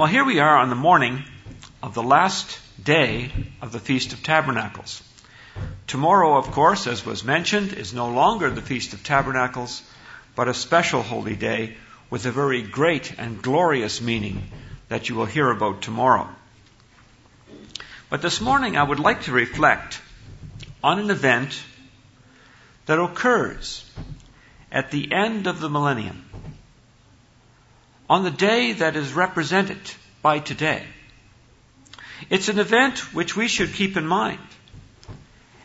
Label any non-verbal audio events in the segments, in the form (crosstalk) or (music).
Well, here we are on the morning of the last day of the Feast of Tabernacles. Tomorrow, of course, as was mentioned, is no longer the Feast of Tabernacles, but a special holy day with a very great and glorious meaning that you will hear about tomorrow. But this morning I would like to reflect on an event that occurs at the end of the millennium on the day that is represented by today. It's an event which we should keep in mind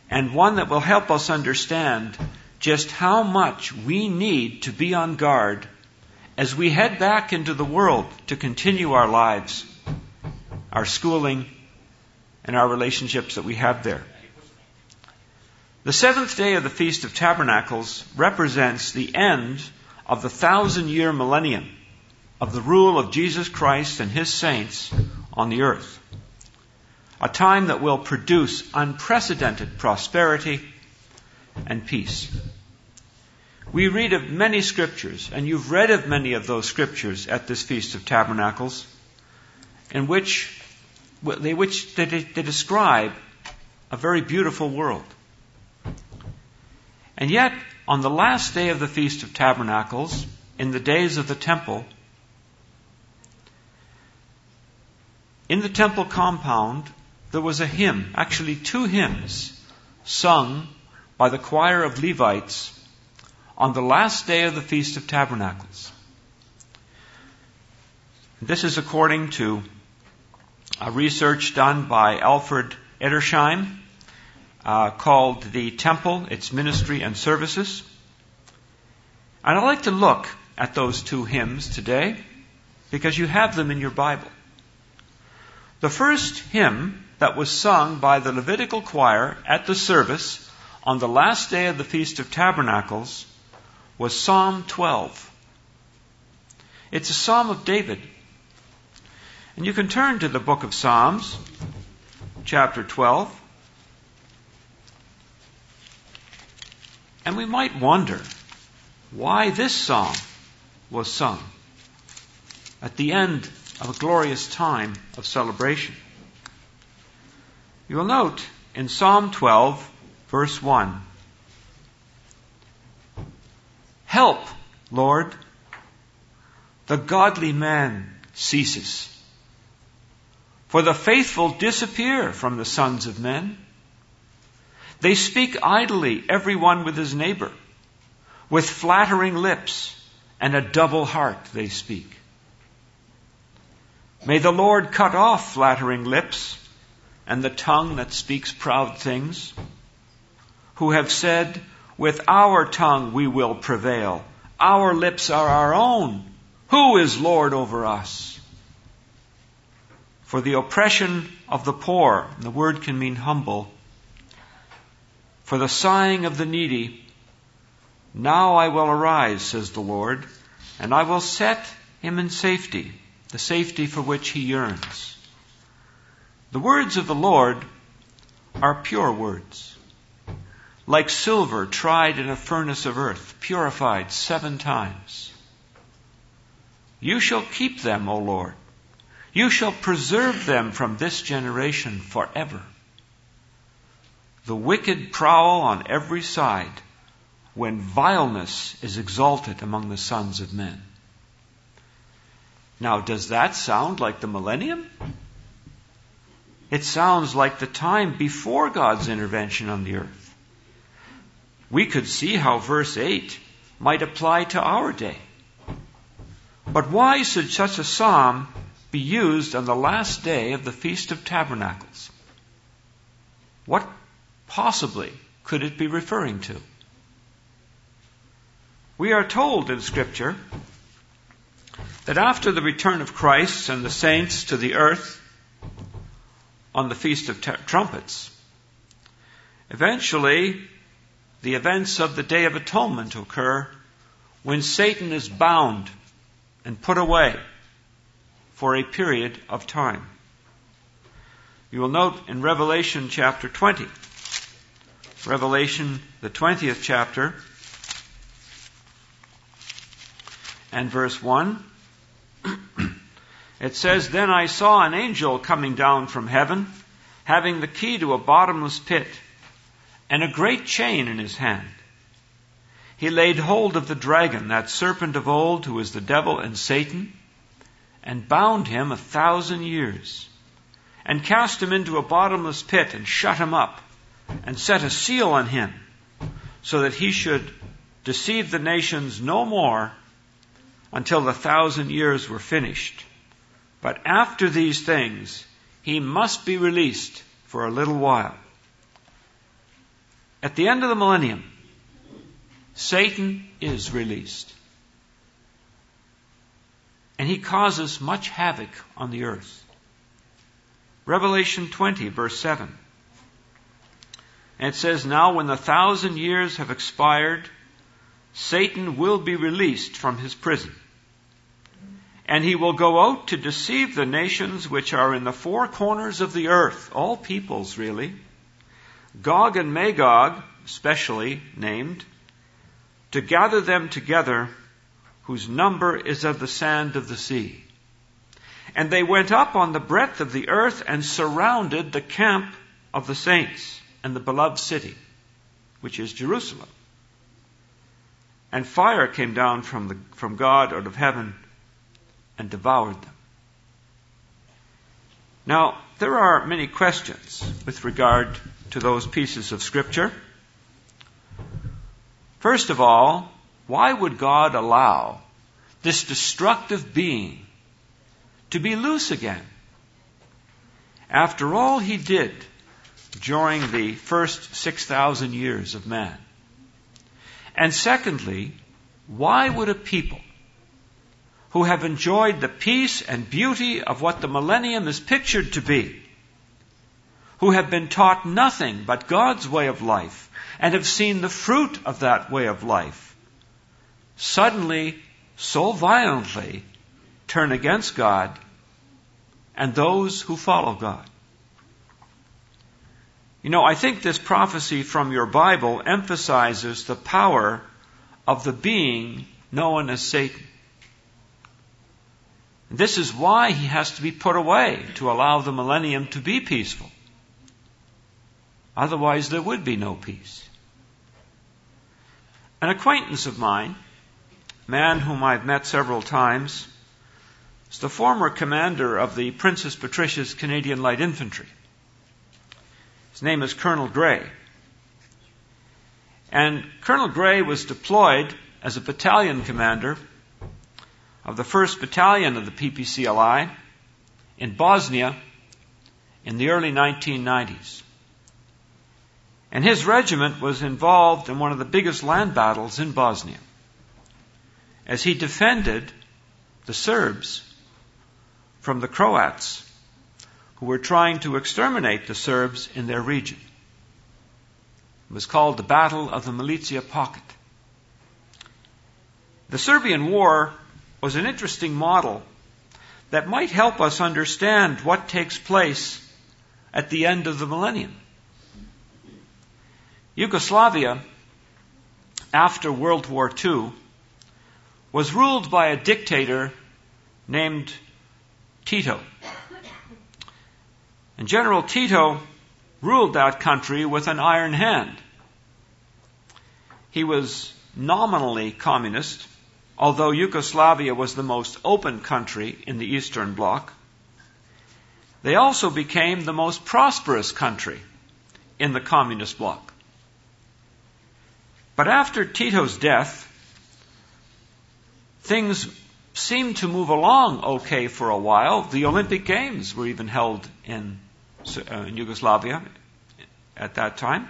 and one that will help us understand just how much we need to be on guard as we head back into the world to continue our lives, our schooling, and our relationships that we have there. The seventh day of the Feast of Tabernacles represents the end of the thousand year millennium of the rule of Jesus Christ and his saints on the earth. A time that will produce unprecedented prosperity and peace. We read of many scriptures, and you've read of many of those scriptures at this Feast of Tabernacles, in which they, which they, they describe a very beautiful world. And yet, on the last day of the Feast of Tabernacles, in the days of the temple, in the temple compound, there was a hymn, actually two hymns, sung by the choir of Levites on the last day of the Feast of Tabernacles. This is according to a research done by Alfred Edersheim uh, called The Temple, Its Ministry and Services. And I'd like to look at those two hymns today because you have them in your Bible. The first hymn that was sung by the Levitical choir at the service on the last day of the Feast of Tabernacles was Psalm 12. It's a Psalm of David. And you can turn to the book of Psalms, chapter 12. And we might wonder why this psalm was sung at the end of a glorious time of celebration. You will note in Psalm 12, verse 1 Help, Lord, the godly man ceases. For the faithful disappear from the sons of men. They speak idly, every one with his neighbor. With flattering lips and a double heart they speak. May the Lord cut off flattering lips and the tongue that speaks proud things, who have said, With our tongue we will prevail. Our lips are our own. Who is Lord over us? For the oppression of the poor, the word can mean humble, for the sighing of the needy, now I will arise, says the Lord, and I will set him in safety the safety for which he yearns. The words of the Lord are pure words, like silver tried in a furnace of earth, purified seven times. You shall keep them, O Lord. You shall preserve them from this generation forever. The wicked prowl on every side when vileness is exalted among the sons of men. Now, does that sound like the millennium? It sounds like the time before God's intervention on the earth. We could see how verse 8 might apply to our day. But why should such a psalm be used on the last day of the Feast of Tabernacles? What possibly could it be referring to? We are told in Scripture that after the return of Christ and the saints to the earth on the Feast of Trumpets, eventually the events of the Day of Atonement occur when Satan is bound and put away for a period of time. You will note in Revelation chapter 20, Revelation, the 20th chapter, and verse 1. (clears throat) it says, Then I saw an angel coming down from heaven, having the key to a bottomless pit, and a great chain in his hand. He laid hold of the dragon, that serpent of old, who is the devil and Satan, and bound him a thousand years, and cast him into a bottomless pit, and shut him up and set a seal on him so that he should deceive the nations no more until the thousand years were finished. But after these things, he must be released for a little while. At the end of the millennium, Satan is released. And he causes much havoc on the earth. Revelation 20, verse 7. And it says, Now when the thousand years have expired, Satan will be released from his prison. And he will go out to deceive the nations which are in the four corners of the earth, all peoples really. Gog and Magog, specially named, to gather them together, whose number is of the sand of the sea. And they went up on the breadth of the earth and surrounded the camp of the saints and the beloved city, which is Jerusalem. And fire came down from, the, from God out of heaven and devoured them. Now, there are many questions with regard to those pieces of Scripture. First of all, why would God allow this destructive being to be loose again? After all he did during the first 6,000 years of man? And secondly, why would a people who have enjoyed the peace and beauty of what the millennium is pictured to be, who have been taught nothing but God's way of life and have seen the fruit of that way of life, suddenly, so violently, turn against God and those who follow God? You know, I think this prophecy from your Bible emphasizes the power of the being known as Satan. This is why he has to be put away to allow the millennium to be peaceful. Otherwise, there would be no peace. An acquaintance of mine, a man whom I've met several times, is the former commander of the Princess Patricia's Canadian Light Infantry. His name is Colonel Gray. And Colonel Gray was deployed as a battalion commander of the 1st Battalion of the PPCLI in Bosnia in the early 1990s. And his regiment was involved in one of the biggest land battles in Bosnia as he defended the Serbs from the Croats who were trying to exterminate the Serbs in their region. It was called the Battle of the Milica Pocket. The Serbian War was an interesting model that might help us understand what takes place at the end of the millennium. Yugoslavia, after World War II, was ruled by a dictator named Tito. And General Tito ruled that country with an iron hand. He was nominally communist, although Yugoslavia was the most open country in the Eastern Bloc. They also became the most prosperous country in the communist bloc. But after Tito's death, things seemed to move along okay for a while. The Olympic Games were even held in Uh, Yugoslavia at that time.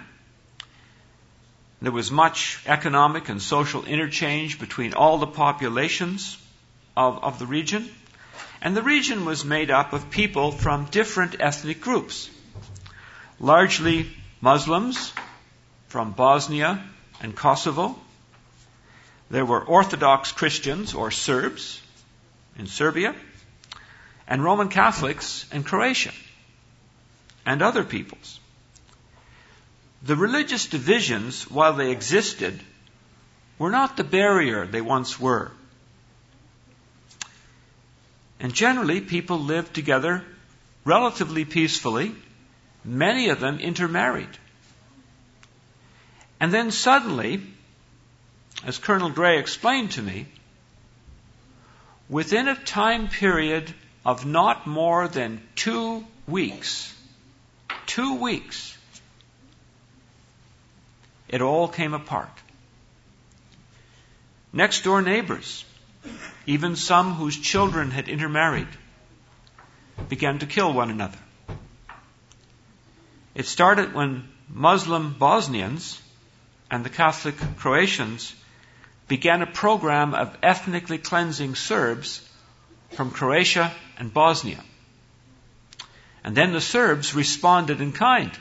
There was much economic and social interchange between all the populations of, of the region. And the region was made up of people from different ethnic groups. Largely Muslims from Bosnia and Kosovo. There were Orthodox Christians or Serbs in Serbia and Roman Catholics in Croatia and other peoples. the religious divisions, while they existed, were not the barrier they once were. And generally, people lived together relatively peacefully, many of them intermarried. And then suddenly, as Colonel Gray explained to me, within a time period of not more than two weeks, two weeks, it all came apart. Next door neighbors, even some whose children had intermarried, began to kill one another. It started when Muslim Bosnians and the Catholic Croatians began a program of ethnically cleansing Serbs from Croatia and Bosnia. And then the Serbs responded in kind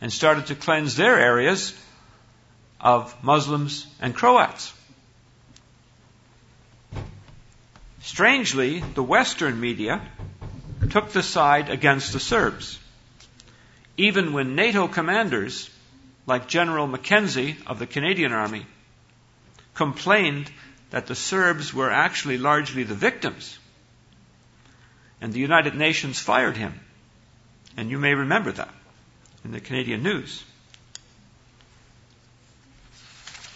and started to cleanse their areas of Muslims and Croats. Strangely, the Western media took the side against the Serbs. Even when NATO commanders, like General Mackenzie of the Canadian Army, complained that the Serbs were actually largely the victims, and the United Nations fired him. And you may remember that in the Canadian news.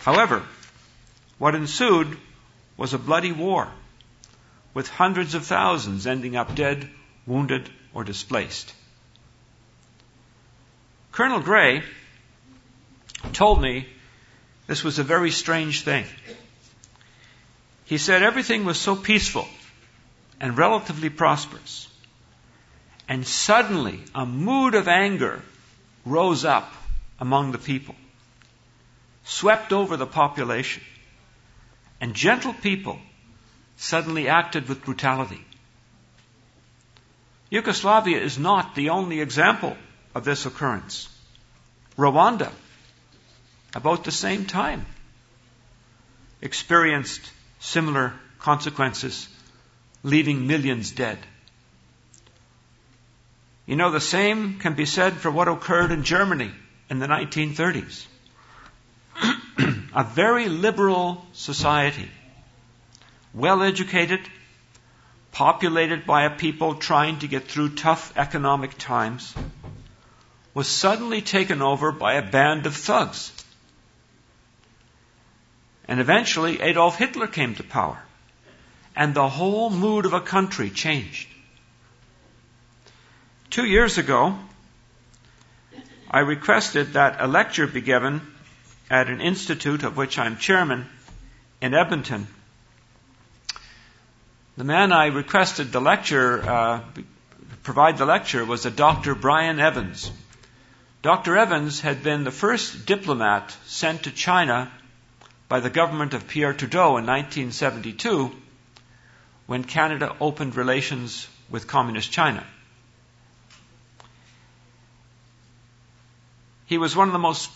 However, what ensued was a bloody war with hundreds of thousands ending up dead, wounded, or displaced. Colonel Gray told me this was a very strange thing. He said everything was so peaceful and relatively prosperous. And suddenly a mood of anger rose up among the people, swept over the population. And gentle people suddenly acted with brutality. Yugoslavia is not the only example of this occurrence. Rwanda, about the same time, experienced similar consequences, leaving millions dead. You know, the same can be said for what occurred in Germany in the 1930s. (clears throat) a very liberal society well educated, populated by a people trying to get through tough economic times, was suddenly taken over by a band of thugs. And eventually Adolf Hitler came to power. And the whole mood of a country changed. Two years ago, I requested that a lecture be given at an institute of which I'm chairman in Edmonton the man I requested the lecture, uh, provide the lecture, was a Dr. Brian Evans. Dr. Evans had been the first diplomat sent to China by the government of Pierre Trudeau in 1972 when Canada opened relations with Communist China. He was one of the most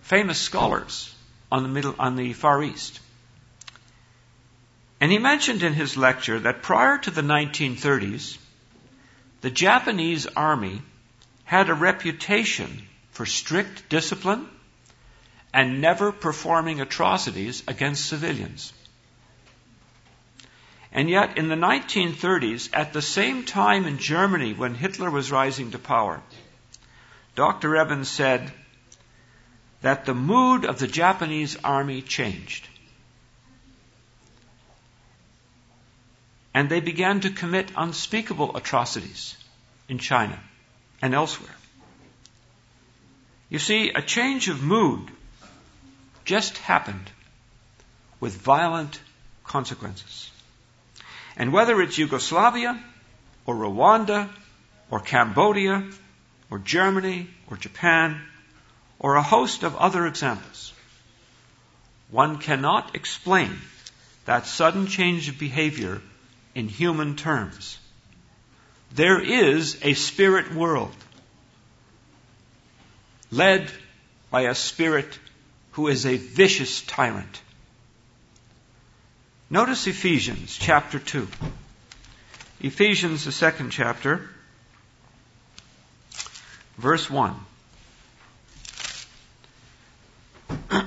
famous scholars on the middle, on the Far East. And he mentioned in his lecture that prior to the 1930s, the Japanese army had a reputation for strict discipline and never performing atrocities against civilians. And yet, in the 1930s, at the same time in Germany when Hitler was rising to power, Dr. Evans said that the mood of the Japanese army changed. and they began to commit unspeakable atrocities in China and elsewhere. You see, a change of mood just happened with violent consequences. And whether it's Yugoslavia or Rwanda or Cambodia or Germany or Japan or a host of other examples, one cannot explain that sudden change of behavior in human terms. There is a spirit world led by a spirit who is a vicious tyrant. Notice Ephesians chapter 2. Ephesians, the second chapter, verse 1. (clears throat)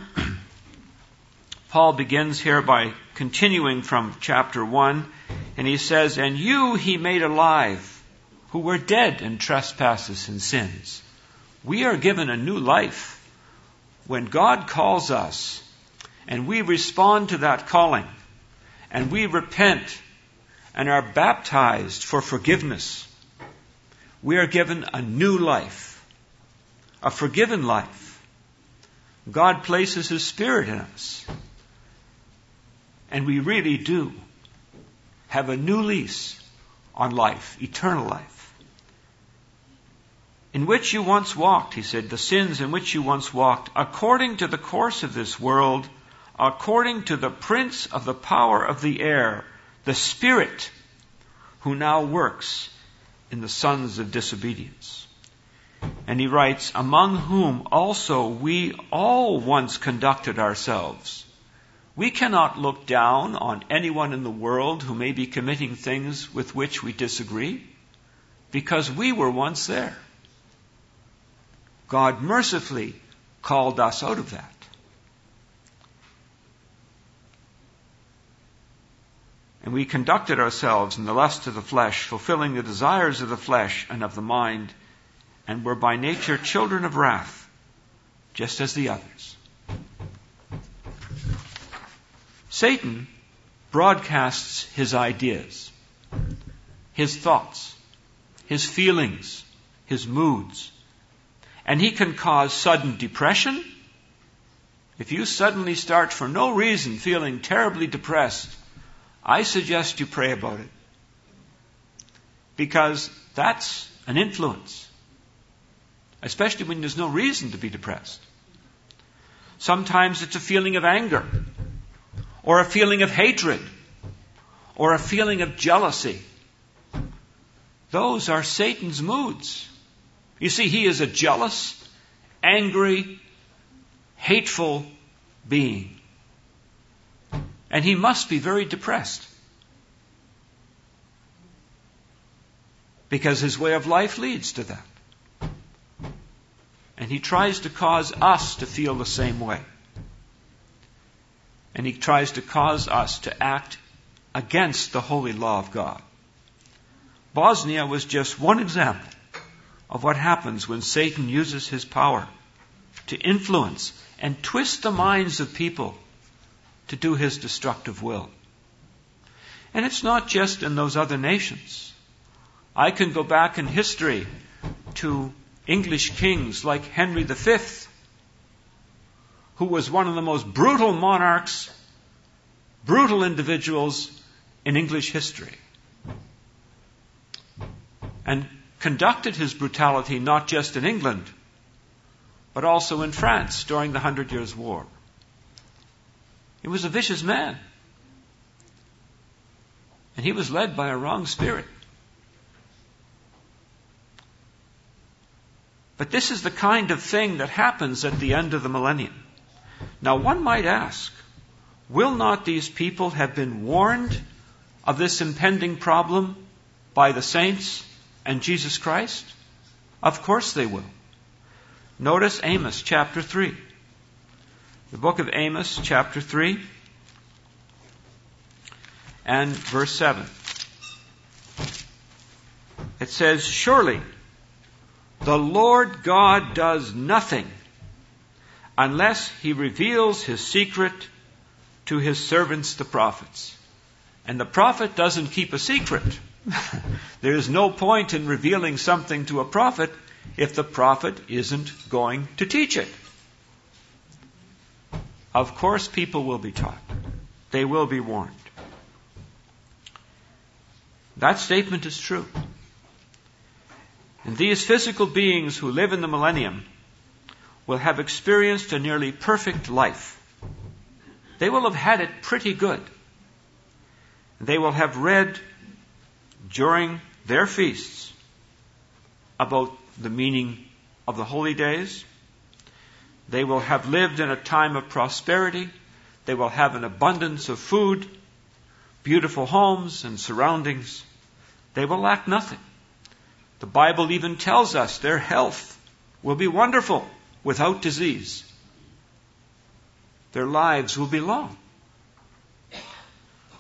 Paul begins here by continuing from chapter 1, and he says, And you he made alive, who were dead in trespasses and sins. We are given a new life when God calls us, and we respond to that calling and we repent and are baptized for forgiveness. We are given a new life, a forgiven life. God places His Spirit in us. And we really do have a new lease on life, eternal life. In which you once walked, he said, the sins in which you once walked, according to the course of this world, according to the prince of the power of the air, the Spirit who now works in the sons of disobedience. And he writes, among whom also we all once conducted ourselves we cannot look down on anyone in the world who may be committing things with which we disagree because we were once there. God mercifully called us out of that. And we conducted ourselves in the lust of the flesh, fulfilling the desires of the flesh and of the mind, and were by nature children of wrath, just as the others. Satan broadcasts his ideas, his thoughts, his feelings, his moods. And he can cause sudden depression. If you suddenly start for no reason feeling terribly depressed, I suggest you pray about it. Because that's an influence. Especially when there's no reason to be depressed. Sometimes it's a feeling of anger or a feeling of hatred, or a feeling of jealousy. Those are Satan's moods. You see, he is a jealous, angry, hateful being. And he must be very depressed. Because his way of life leads to that. And he tries to cause us to feel the same way and he tries to cause us to act against the holy law of God. Bosnia was just one example of what happens when Satan uses his power to influence and twist the minds of people to do his destructive will. And it's not just in those other nations. I can go back in history to English kings like Henry V who was one of the most brutal monarchs, brutal individuals in English history. And conducted his brutality not just in England, but also in France during the Hundred Years' War. He was a vicious man. And he was led by a wrong spirit. But this is the kind of thing that happens at the end of the millennium. Now, one might ask, will not these people have been warned of this impending problem by the saints and Jesus Christ? Of course they will. Notice Amos chapter 3. The book of Amos chapter 3 and verse 7. It says, Surely the Lord God does nothing unless he reveals his secret to his servants, the prophets. And the prophet doesn't keep a secret. (laughs) there is no point in revealing something to a prophet if the prophet isn't going to teach it. Of course, people will be taught. They will be warned. That statement is true. And these physical beings who live in the millennium will have experienced a nearly perfect life. They will have had it pretty good. They will have read during their feasts about the meaning of the holy days. They will have lived in a time of prosperity. They will have an abundance of food, beautiful homes and surroundings. They will lack nothing. The Bible even tells us their health will be wonderful without disease. Their lives will be long.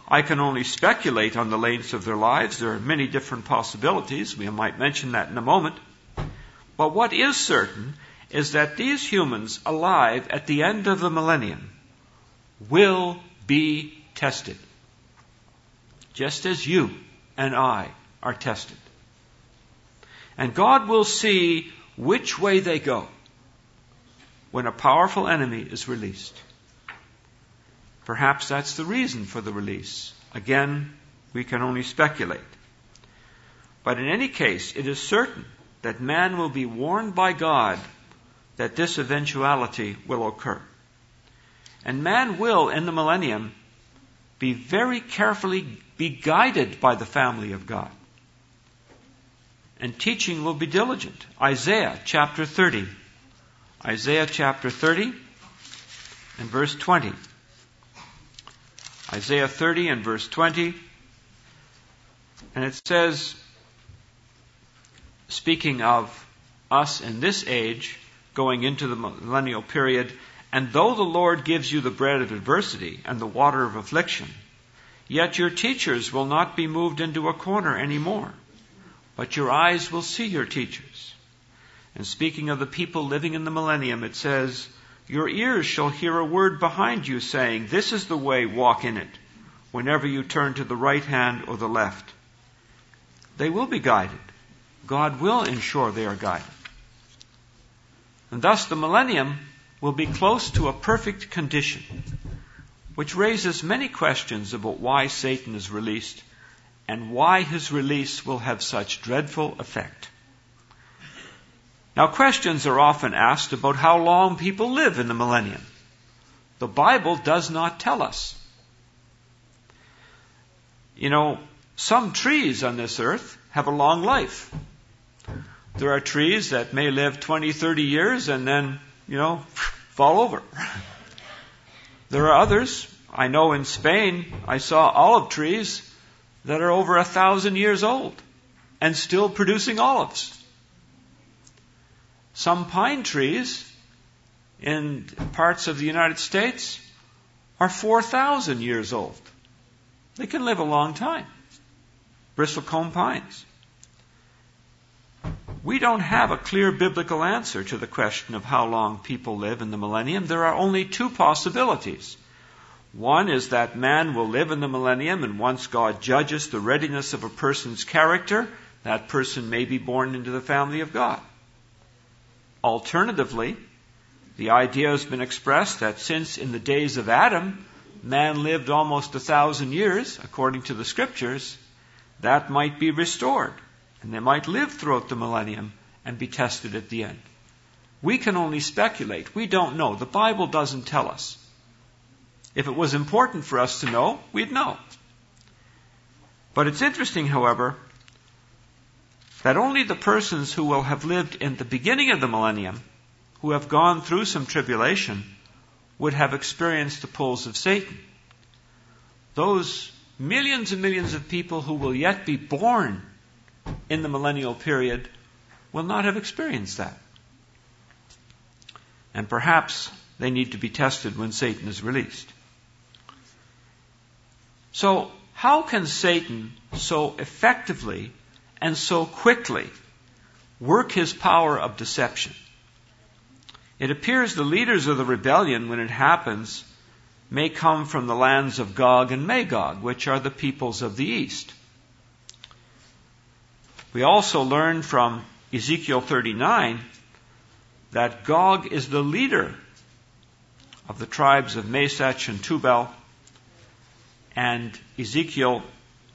I can only speculate on the lengths of their lives. There are many different possibilities. We might mention that in a moment. But what is certain is that these humans alive at the end of the millennium will be tested. Just as you and I are tested. And God will see which way they go when a powerful enemy is released. Perhaps that's the reason for the release. Again, we can only speculate. But in any case, it is certain that man will be warned by God that this eventuality will occur. And man will, in the millennium, be very carefully be guided by the family of God. And teaching will be diligent. Isaiah chapter 30. Isaiah chapter 30 and verse 20. Isaiah 30 and verse 20. And it says, speaking of us in this age, going into the millennial period, and though the Lord gives you the bread of adversity and the water of affliction, yet your teachers will not be moved into a corner anymore, but your eyes will see your teachers. And speaking of the people living in the millennium, it says, Your ears shall hear a word behind you saying, This is the way, walk in it, whenever you turn to the right hand or the left. They will be guided. God will ensure they are guided. And thus the millennium will be close to a perfect condition, which raises many questions about why Satan is released and why his release will have such dreadful effect. Now, questions are often asked about how long people live in the millennium. The Bible does not tell us. You know, some trees on this earth have a long life. There are trees that may live 20, 30 years and then, you know, fall over. There are others. I know in Spain, I saw olive trees that are over a thousand years old and still producing olives. Some pine trees in parts of the United States are 4,000 years old. They can live a long time. Bristlecone pines. We don't have a clear biblical answer to the question of how long people live in the millennium. There are only two possibilities. One is that man will live in the millennium, and once God judges the readiness of a person's character, that person may be born into the family of God. Alternatively, the idea has been expressed that since in the days of Adam, man lived almost a thousand years, according to the scriptures, that might be restored and they might live throughout the millennium and be tested at the end. We can only speculate. We don't know. The Bible doesn't tell us. If it was important for us to know, we'd know. But it's interesting, however, that only the persons who will have lived in the beginning of the millennium, who have gone through some tribulation, would have experienced the pulls of Satan. Those millions and millions of people who will yet be born in the millennial period will not have experienced that. And perhaps they need to be tested when Satan is released. So, how can Satan so effectively and so quickly work his power of deception? It appears the leaders of the rebellion, when it happens, may come from the lands of Gog and Magog, which are the peoples of the east. We also learn from Ezekiel 39 that Gog is the leader of the tribes of Meshech and Tubal. And Ezekiel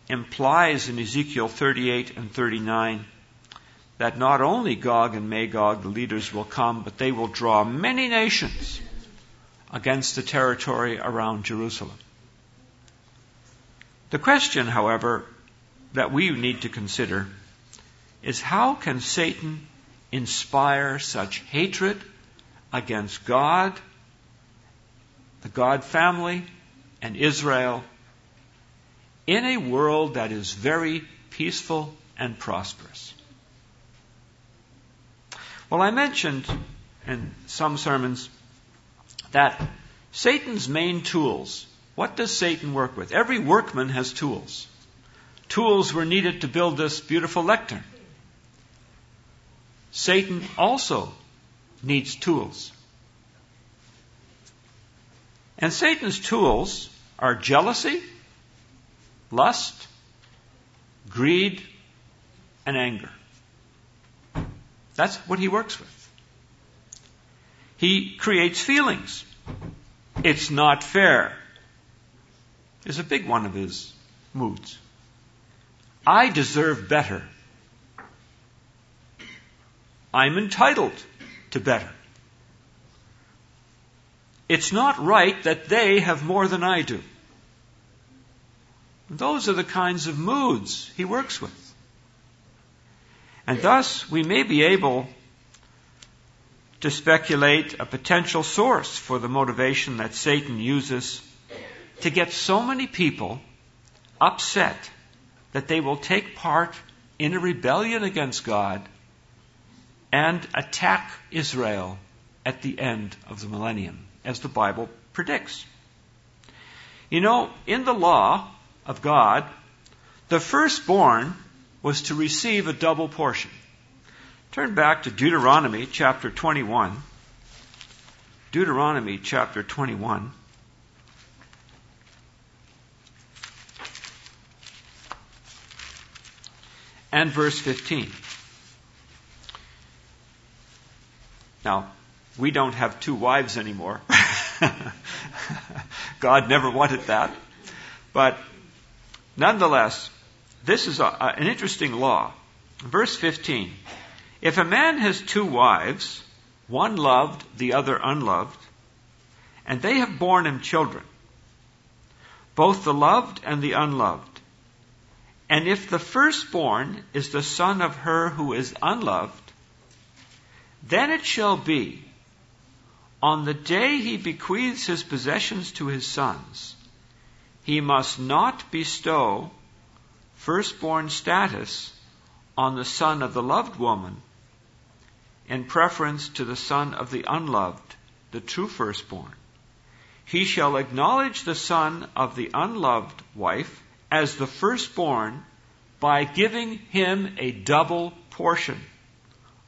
implies in Ezekiel 38 and 39 that not only Gog and Magog, the leaders, will come, but they will draw many nations against the territory around Jerusalem. The question, however, that we need to consider is how can Satan inspire such hatred against God, the God family, and Israel in a world that is very peaceful and prosperous? Well, I mentioned in some sermons that Satan's main tools What does Satan work with? Every workman has tools. Tools were needed to build this beautiful lectern. Satan also needs tools. And Satan's tools are jealousy, lust, greed, and anger. That's what he works with. He creates feelings. It's not fair is a big one of his moods. I deserve better. I'm entitled to better. It's not right that they have more than I do. Those are the kinds of moods he works with. And thus, we may be able to speculate a potential source for the motivation that Satan uses to get so many people upset that they will take part in a rebellion against God and attack Israel at the end of the millennium, as the Bible predicts. You know, in the law of God, the firstborn was to receive a double portion. Turn back to Deuteronomy chapter 21. Deuteronomy chapter 21. And verse 15. Now, we don't have two wives anymore. (laughs) God never wanted that. But nonetheless, this is a, an interesting law. Verse 15. If a man has two wives, one loved, the other unloved, and they have borne him children, both the loved and the unloved, and if the firstborn is the son of her who is unloved, then it shall be, on the day he bequeaths his possessions to his sons, he must not bestow firstborn status on the son of the loved woman in preference to the son of the unloved, the true firstborn. He shall acknowledge the son of the unloved wife as the firstborn by giving him a double portion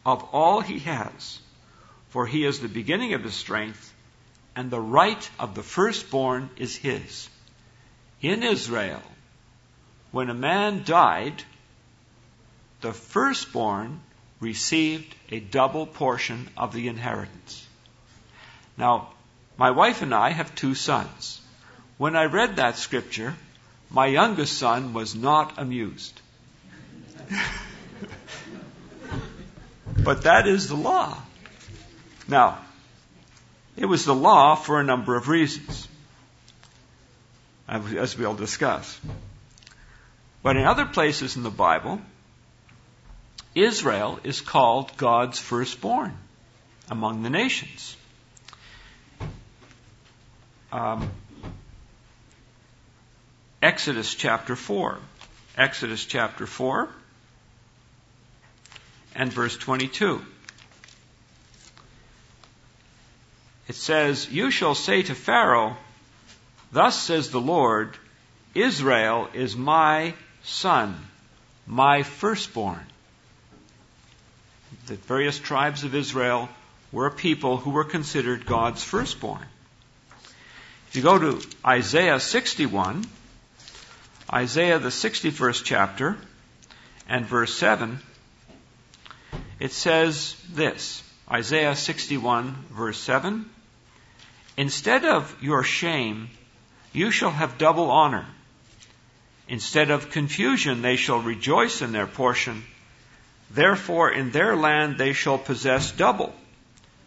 of all he has, for he is the beginning of his strength, and the right of the firstborn is his. In Israel, when a man died, the firstborn received a double portion of the inheritance. Now, my wife and I have two sons. When I read that scripture, my youngest son was not amused. (laughs) but that is the law. Now, it was the law for a number of reasons, as we'll discuss. But in other places in the Bible, Israel is called God's firstborn among the nations. Um, Exodus chapter 4. Exodus chapter 4 and verse 22. It says, You shall say to Pharaoh, Thus says the Lord, Israel is my son, my firstborn the various tribes of Israel were a people who were considered God's firstborn. If you go to Isaiah 61, Isaiah the 61st chapter, and verse 7, it says this Isaiah 61, verse 7 Instead of your shame, you shall have double honor. Instead of confusion, they shall rejoice in their portion. Therefore, in their land they shall possess double.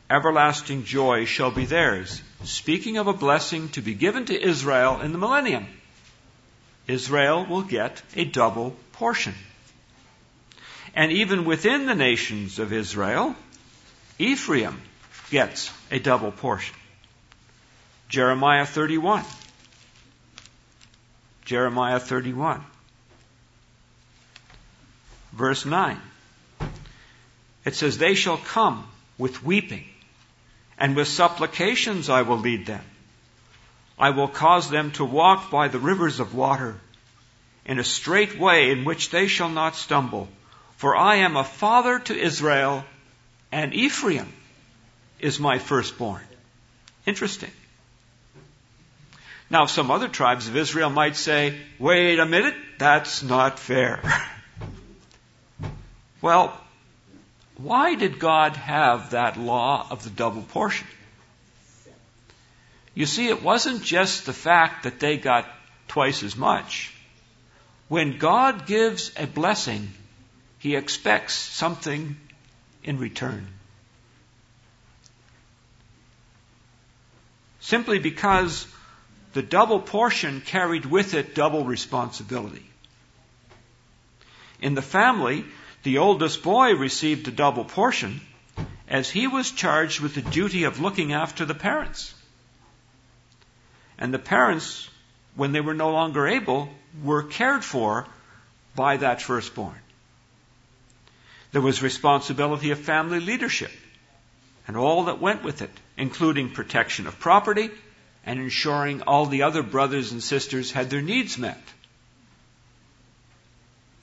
Everlasting joy shall be theirs. Speaking of a blessing to be given to Israel in the millennium, Israel will get a double portion. And even within the nations of Israel, Ephraim gets a double portion. Jeremiah 31. Jeremiah 31. Verse 9. It says, They shall come with weeping, and with supplications I will lead them. I will cause them to walk by the rivers of water in a straight way in which they shall not stumble. For I am a father to Israel, and Ephraim is my firstborn. Interesting. Now, some other tribes of Israel might say, wait a minute, that's not fair. (laughs) well, why did God have that law of the double portion? You see, it wasn't just the fact that they got twice as much. When God gives a blessing, He expects something in return. Simply because the double portion carried with it double responsibility. In the family, the oldest boy received a double portion as he was charged with the duty of looking after the parents. And the parents, when they were no longer able, were cared for by that firstborn. There was responsibility of family leadership and all that went with it, including protection of property and ensuring all the other brothers and sisters had their needs met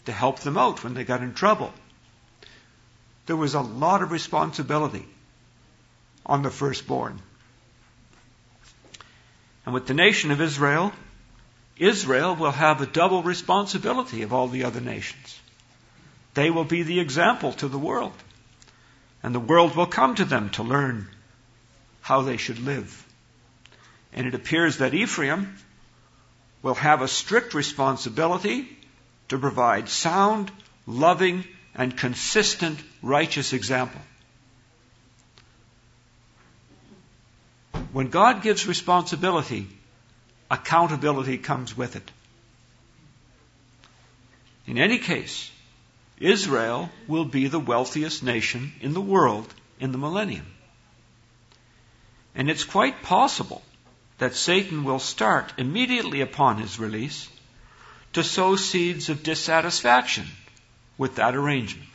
to help them out when they got in trouble. There was a lot of responsibility on the firstborn. And with the nation of Israel, Israel will have a double responsibility of all the other nations. They will be the example to the world. And the world will come to them to learn how they should live. And it appears that Ephraim will have a strict responsibility to provide sound, loving, and consistent righteous example. When God gives responsibility, accountability comes with it. In any case, Israel will be the wealthiest nation in the world in the millennium. And it's quite possible that Satan will start immediately upon his release to sow seeds of dissatisfaction with that arrangement.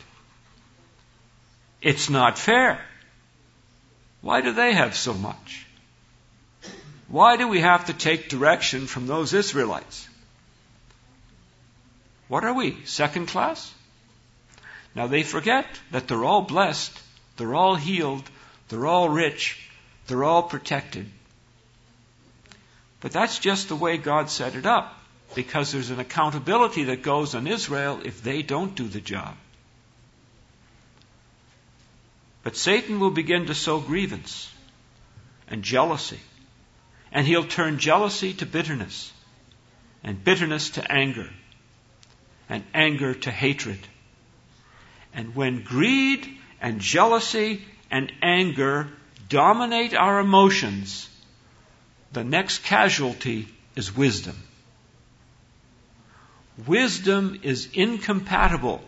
It's not fair. Why do they have so much? Why do we have to take direction from those Israelites? What are we, second class? Now they forget that they're all blessed, they're all healed, they're all rich, they're all protected. But that's just the way God set it up, because there's an accountability that goes on Israel if they don't do the job. But Satan will begin to sow grievance and jealousy and he'll turn jealousy to bitterness, and bitterness to anger, and anger to hatred. And when greed and jealousy and anger dominate our emotions, the next casualty is wisdom. Wisdom is incompatible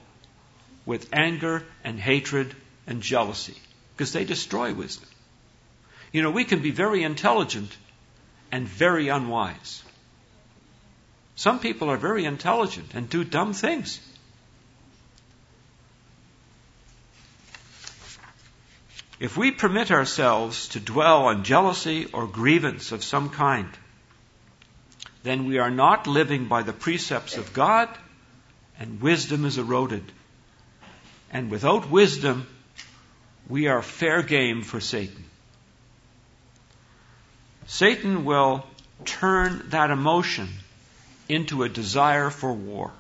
with anger and hatred and jealousy because they destroy wisdom. You know, we can be very intelligent and very unwise. Some people are very intelligent and do dumb things. If we permit ourselves to dwell on jealousy or grievance of some kind, then we are not living by the precepts of God, and wisdom is eroded. And without wisdom, we are fair game for Satan. Satan will turn that emotion into a desire for war.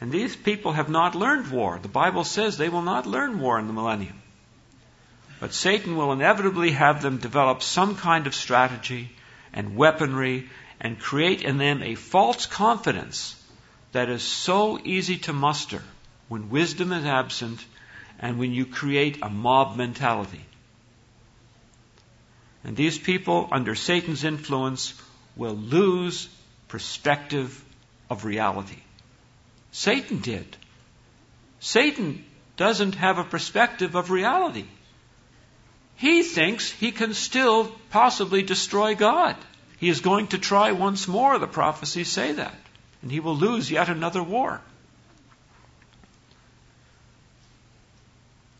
And these people have not learned war. The Bible says they will not learn war in the millennium. But Satan will inevitably have them develop some kind of strategy and weaponry and create in them a false confidence that is so easy to muster when wisdom is absent and when you create a mob mentality. And these people, under Satan's influence, will lose perspective of reality. Satan did. Satan doesn't have a perspective of reality. He thinks he can still possibly destroy God. He is going to try once more, the prophecies say that. And he will lose yet another war.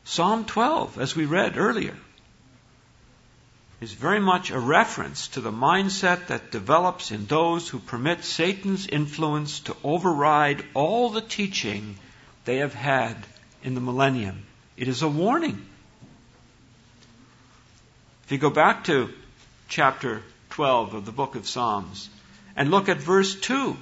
Psalm 12, as we read earlier, is very much a reference to the mindset that develops in those who permit Satan's influence to override all the teaching they have had in the millennium. It is a warning. If you go back to chapter 12 of the book of Psalms and look at verse 2,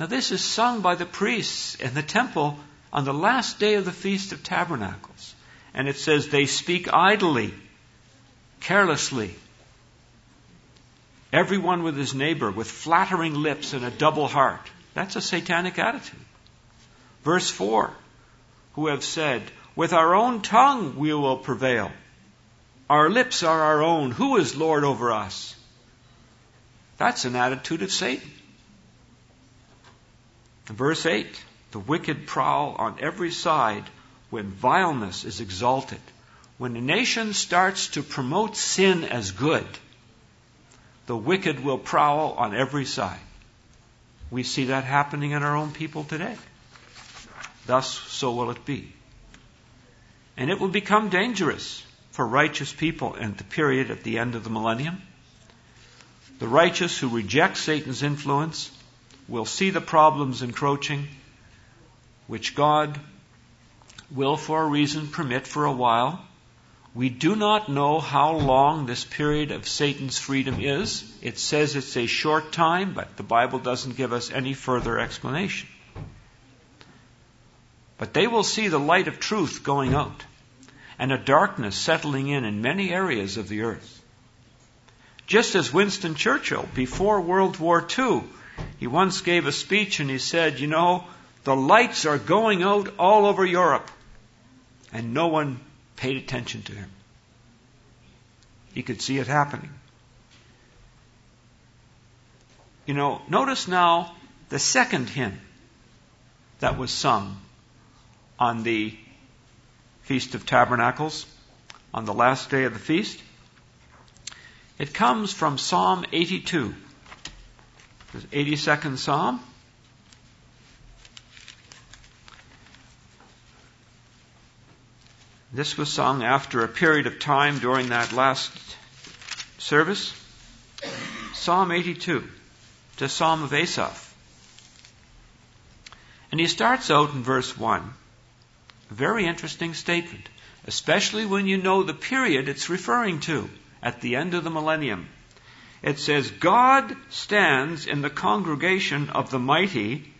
now this is sung by the priests in the temple on the last day of the Feast of Tabernacles. And it says, they speak idly carelessly. Everyone with his neighbor, with flattering lips and a double heart. That's a satanic attitude. Verse 4 Who have said, With our own tongue we will prevail. Our lips are our own. Who is Lord over us? That's an attitude of Satan. Verse 8 The wicked prowl on every side when vileness is exalted. When a nation starts to promote sin as good, the wicked will prowl on every side. We see that happening in our own people today. Thus, so will it be. And it will become dangerous for righteous people in the period at the end of the millennium. The righteous who reject Satan's influence will see the problems encroaching, which God will, for a reason, permit for a while we do not know how long this period of Satan's freedom is. It says it's a short time, but the Bible doesn't give us any further explanation. But they will see the light of truth going out and a darkness settling in in many areas of the earth. Just as Winston Churchill, before World War II, he once gave a speech and he said, You know, the lights are going out all over Europe. And no one paid attention to him. He could see it happening. You know, notice now the second hymn that was sung on the Feast of Tabernacles, on the last day of the feast. It comes from Psalm 82, the 82nd Psalm. This was sung after a period of time during that last service. Psalm 82, the Psalm of Asaph. And he starts out in verse 1. Very interesting statement, especially when you know the period it's referring to at the end of the millennium. It says, God stands in the congregation of the mighty,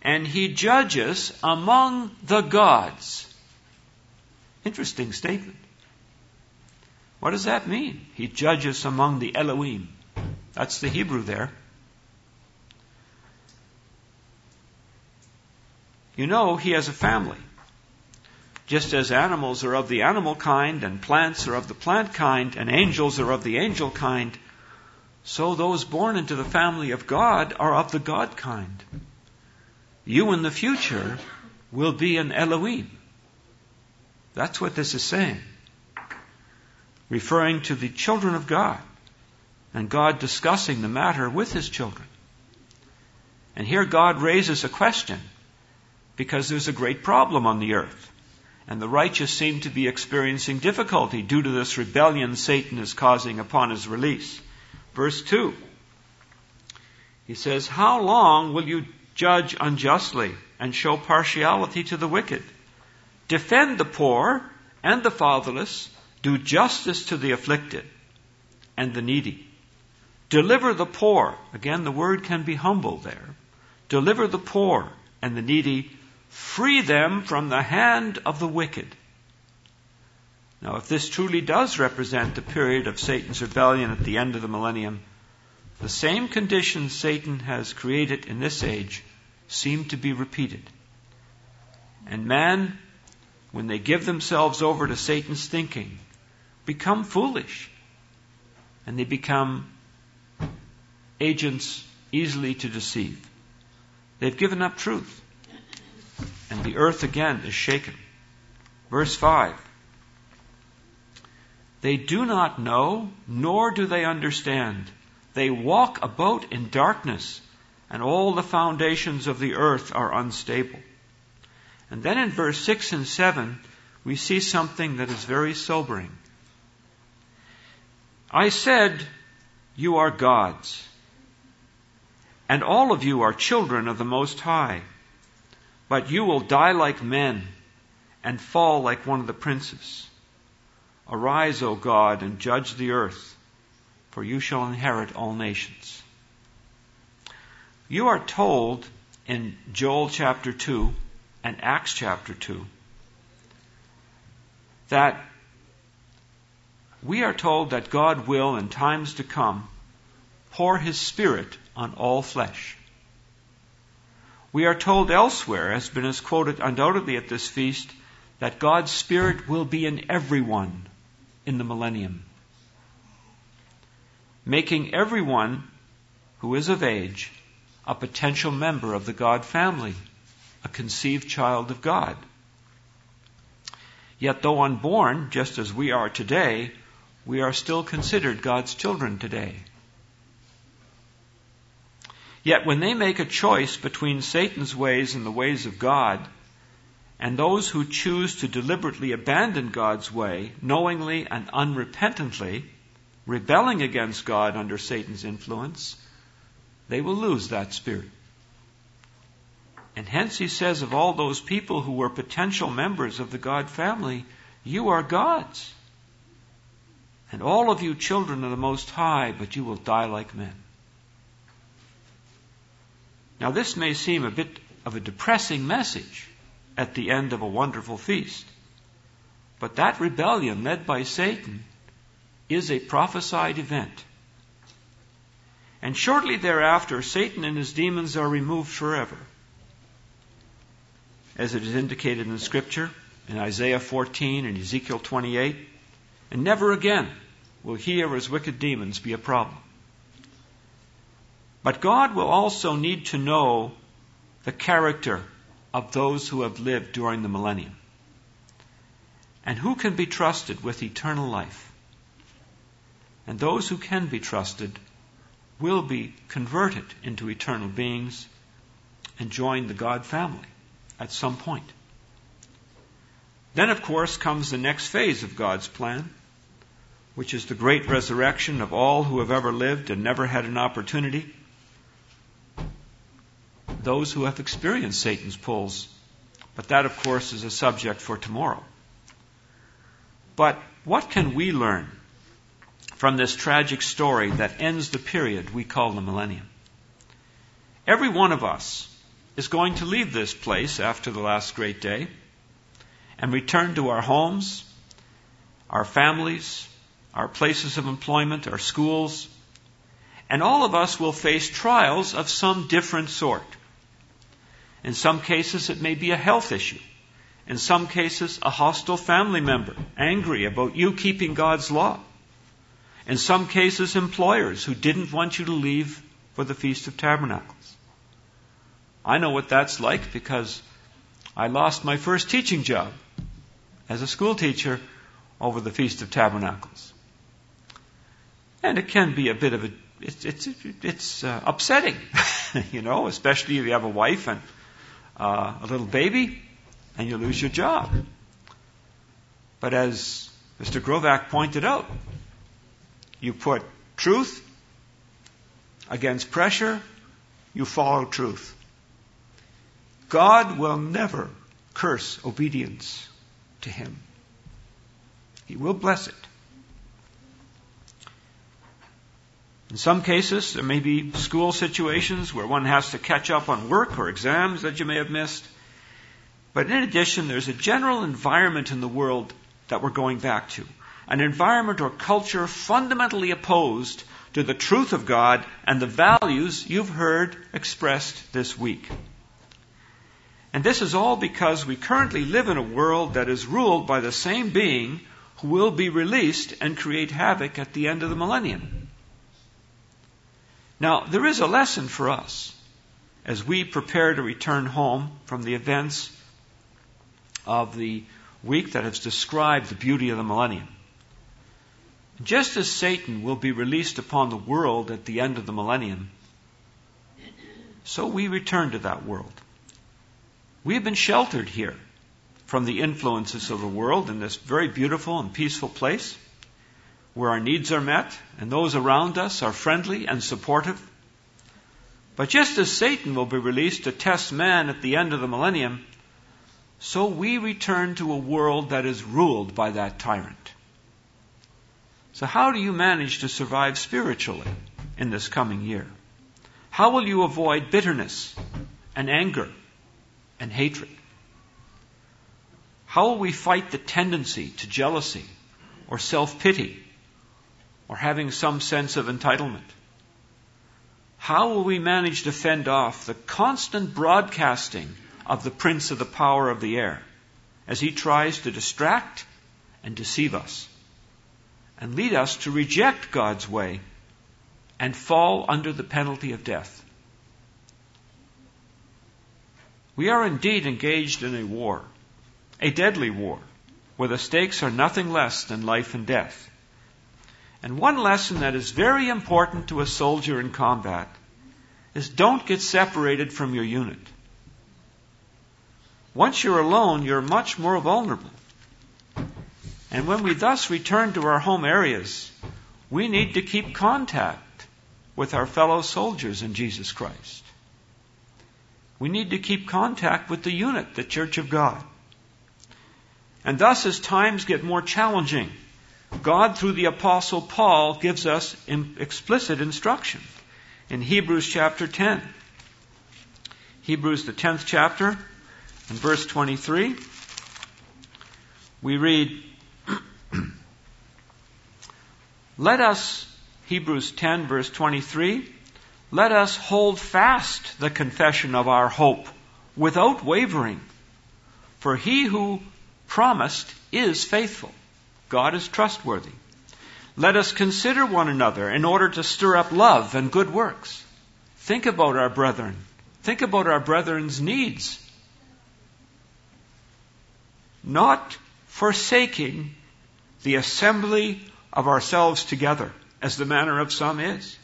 and he judges among the gods. Interesting statement. What does that mean? He judges among the Elohim. That's the Hebrew there. You know, he has a family. Just as animals are of the animal kind, and plants are of the plant kind, and angels are of the angel kind, so those born into the family of God are of the God kind. You in the future will be an Elohim. That's what this is saying. Referring to the children of God and God discussing the matter with his children. And here God raises a question because there's a great problem on the earth. And the righteous seem to be experiencing difficulty due to this rebellion Satan is causing upon his release. Verse 2. He says, How long will you judge unjustly and show partiality to the wicked? defend the poor and the fatherless, do justice to the afflicted and the needy. Deliver the poor. Again, the word can be humble there. Deliver the poor and the needy. Free them from the hand of the wicked. Now, if this truly does represent the period of Satan's rebellion at the end of the millennium, the same conditions Satan has created in this age seem to be repeated. And man when they give themselves over to Satan's thinking, become foolish. And they become agents easily to deceive. They've given up truth. And the earth again is shaken. Verse 5. They do not know, nor do they understand. They walk about in darkness, and all the foundations of the earth are unstable. And then in verse 6 and 7, we see something that is very sobering. I said, You are gods, and all of you are children of the Most High, but you will die like men and fall like one of the princes. Arise, O God, and judge the earth, for you shall inherit all nations. You are told in Joel chapter 2 and Acts chapter 2 that we are told that God will, in times to come, pour His Spirit on all flesh. We are told elsewhere, as been as quoted undoubtedly at this feast, that God's Spirit will be in everyone in the millennium, making everyone who is of age a potential member of the God family, a conceived child of God. Yet, though unborn, just as we are today, we are still considered God's children today. Yet, when they make a choice between Satan's ways and the ways of God, and those who choose to deliberately abandon God's way, knowingly and unrepentantly, rebelling against God under Satan's influence, they will lose that spirit. And hence he says of all those people who were potential members of the God family, you are God's. And all of you children of the Most High, but you will die like men. Now this may seem a bit of a depressing message at the end of a wonderful feast. But that rebellion led by Satan is a prophesied event. And shortly thereafter, Satan and his demons are removed forever. As it is indicated in Scripture, in Isaiah 14 and Ezekiel 28, and never again will he or his wicked demons be a problem. But God will also need to know the character of those who have lived during the millennium. And who can be trusted with eternal life? And those who can be trusted will be converted into eternal beings and join the God family at some point. Then, of course, comes the next phase of God's plan, which is the great resurrection of all who have ever lived and never had an opportunity those who have experienced Satan's pulls. But that, of course, is a subject for tomorrow. But what can we learn from this tragic story that ends the period we call the millennium? Every one of us is going to leave this place after the last great day and return to our homes, our families, our places of employment, our schools, and all of us will face trials of some different sort. In some cases, it may be a health issue. In some cases, a hostile family member angry about you keeping God's law. In some cases, employers who didn't want you to leave for the Feast of Tabernacles. I know what that's like because I lost my first teaching job as a school teacher over the Feast of Tabernacles. And it can be a bit of a, it's, it's, it's uh, upsetting, (laughs) you know, especially if you have a wife and uh, a little baby and you lose your job. But as Mr. Grovak pointed out, you put truth against pressure, you follow truth. God will never curse obedience to Him. He will bless it. In some cases, there may be school situations where one has to catch up on work or exams that you may have missed. But in addition, there's a general environment in the world that we're going back to. An environment or culture fundamentally opposed to the truth of God and the values you've heard expressed this week. And this is all because we currently live in a world that is ruled by the same being who will be released and create havoc at the end of the millennium. Now, there is a lesson for us as we prepare to return home from the events of the week that has described the beauty of the millennium. Just as Satan will be released upon the world at the end of the millennium, so we return to that world. We have been sheltered here from the influences of the world in this very beautiful and peaceful place. Where our needs are met and those around us are friendly and supportive. But just as Satan will be released to test man at the end of the millennium, so we return to a world that is ruled by that tyrant. So, how do you manage to survive spiritually in this coming year? How will you avoid bitterness and anger and hatred? How will we fight the tendency to jealousy or self pity or having some sense of entitlement? How will we manage to fend off the constant broadcasting of the prince of the power of the air as he tries to distract and deceive us and lead us to reject God's way and fall under the penalty of death. We are indeed engaged in a war, a deadly war, where the stakes are nothing less than life and death. And one lesson that is very important to a soldier in combat is don't get separated from your unit. Once you're alone, you're much more vulnerable. And when we thus return to our home areas, we need to keep contact with our fellow soldiers in Jesus Christ. We need to keep contact with the unit, the Church of God. And thus, as times get more challenging, God, through the Apostle Paul, gives us explicit instruction in Hebrews chapter 10. Hebrews, the 10th chapter, in verse 23, we read, (clears throat) Let us, Hebrews 10, verse 23, let us hold fast the confession of our hope without wavering. For he who promised is faithful. God is trustworthy. Let us consider one another in order to stir up love and good works. Think about our brethren. Think about our brethren's needs not forsaking the assembly of ourselves together, as the manner of some is,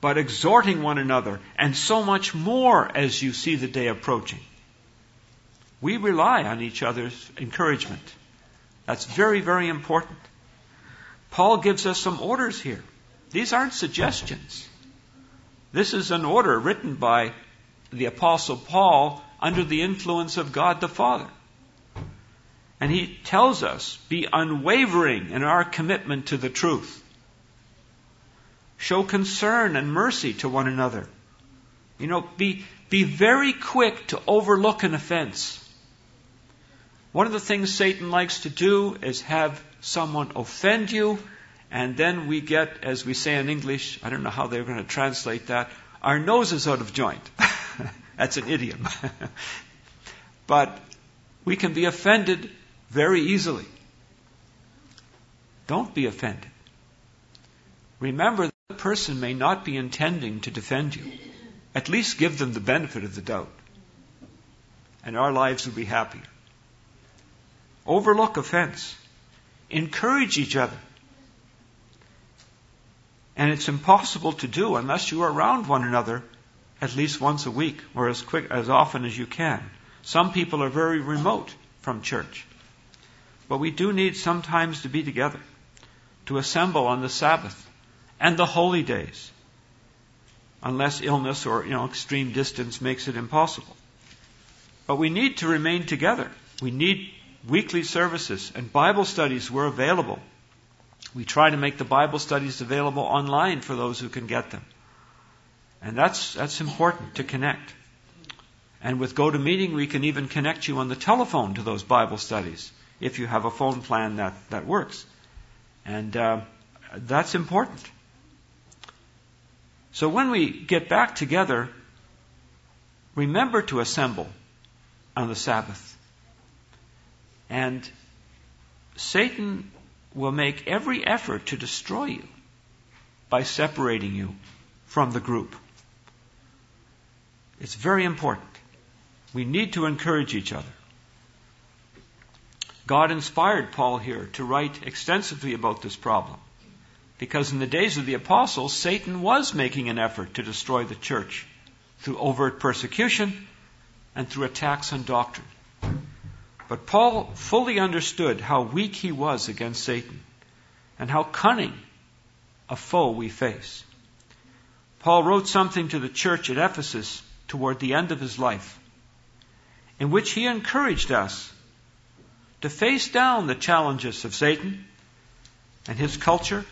but exhorting one another, and so much more as you see the day approaching. We rely on each other's encouragement. That's very, very important. Paul gives us some orders here. These aren't suggestions. This is an order written by the Apostle Paul under the influence of God the Father. And he tells us, be unwavering in our commitment to the truth. Show concern and mercy to one another. You know, be, be very quick to overlook an offense. One of the things Satan likes to do is have someone offend you, and then we get, as we say in English, I don't know how they're going to translate that, our noses out of joint. (laughs) That's an idiom. (laughs) but we can be offended very easily. Don't be offended. Remember the person may not be intending to defend you. At least give them the benefit of the doubt. And our lives will be happier. Overlook offense. Encourage each other. And it's impossible to do unless you are around one another at least once a week or as quick as often as you can. Some people are very remote from church. But we do need sometimes to be together, to assemble on the Sabbath and the holy days, unless illness or you know, extreme distance makes it impossible. But we need to remain together. We need weekly services and Bible studies were available. We try to make the Bible studies available online for those who can get them. And that's, that's important to connect. And with GoToMeeting, we can even connect you on the telephone to those Bible studies if you have a phone plan that, that works. And uh, that's important. So when we get back together, remember to assemble on the Sabbath. And Satan will make every effort to destroy you by separating you from the group. It's very important. We need to encourage each other. God inspired Paul here to write extensively about this problem. Because in the days of the apostles, Satan was making an effort to destroy the church through overt persecution and through attacks on doctrine. But Paul fully understood how weak he was against Satan. and how cunning a foe we face. Paul wrote something to the church at Ephesus toward the end of his life, in which he encouraged us to face down the challenges of Satan and his culture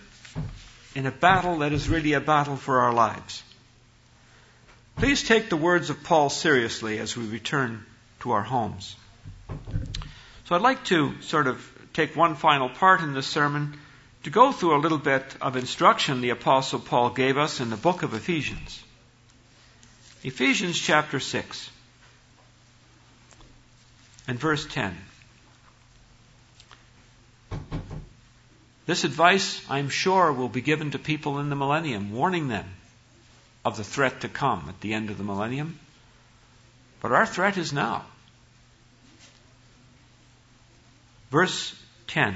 in a battle that is really a battle for our lives. Please take the words of Paul seriously as we return to our homes. So I'd like to sort of take one final part in this sermon to go through a little bit of instruction the Apostle Paul gave us in the book of Ephesians. Ephesians chapter 6 and verse 10. This advice, I'm sure, will be given to people in the millennium, warning them of the threat to come at the end of the millennium. But our threat is now. Verse 10.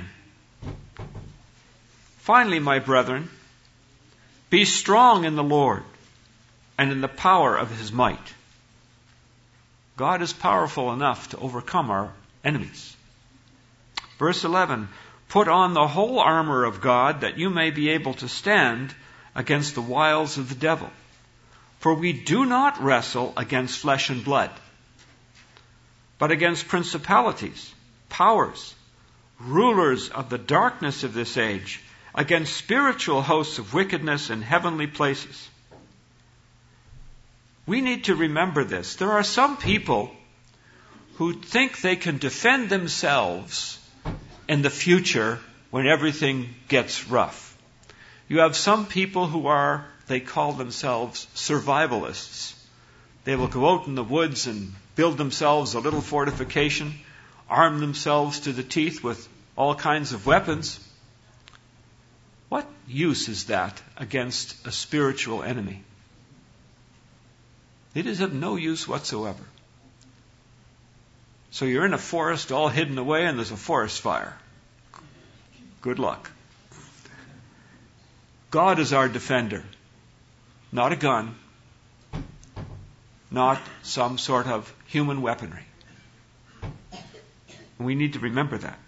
Finally, my brethren, be strong in the Lord and in the power of his might. God is powerful enough to overcome our enemies. Verse 11, put on the whole armor of God that you may be able to stand against the wiles of the devil. For we do not wrestle against flesh and blood, but against principalities, powers, rulers of the darkness of this age, against spiritual hosts of wickedness in heavenly places. We need to remember this. There are some people who think they can defend themselves in the future when everything gets rough. You have some people who are, they call themselves survivalists. They will go out in the woods and build themselves a little fortification, arm themselves to the teeth with all kinds of weapons, what use is that against a spiritual enemy? It is of no use whatsoever. So you're in a forest all hidden away and there's a forest fire. Good luck. God is our defender, not a gun, not some sort of human weaponry. We need to remember that.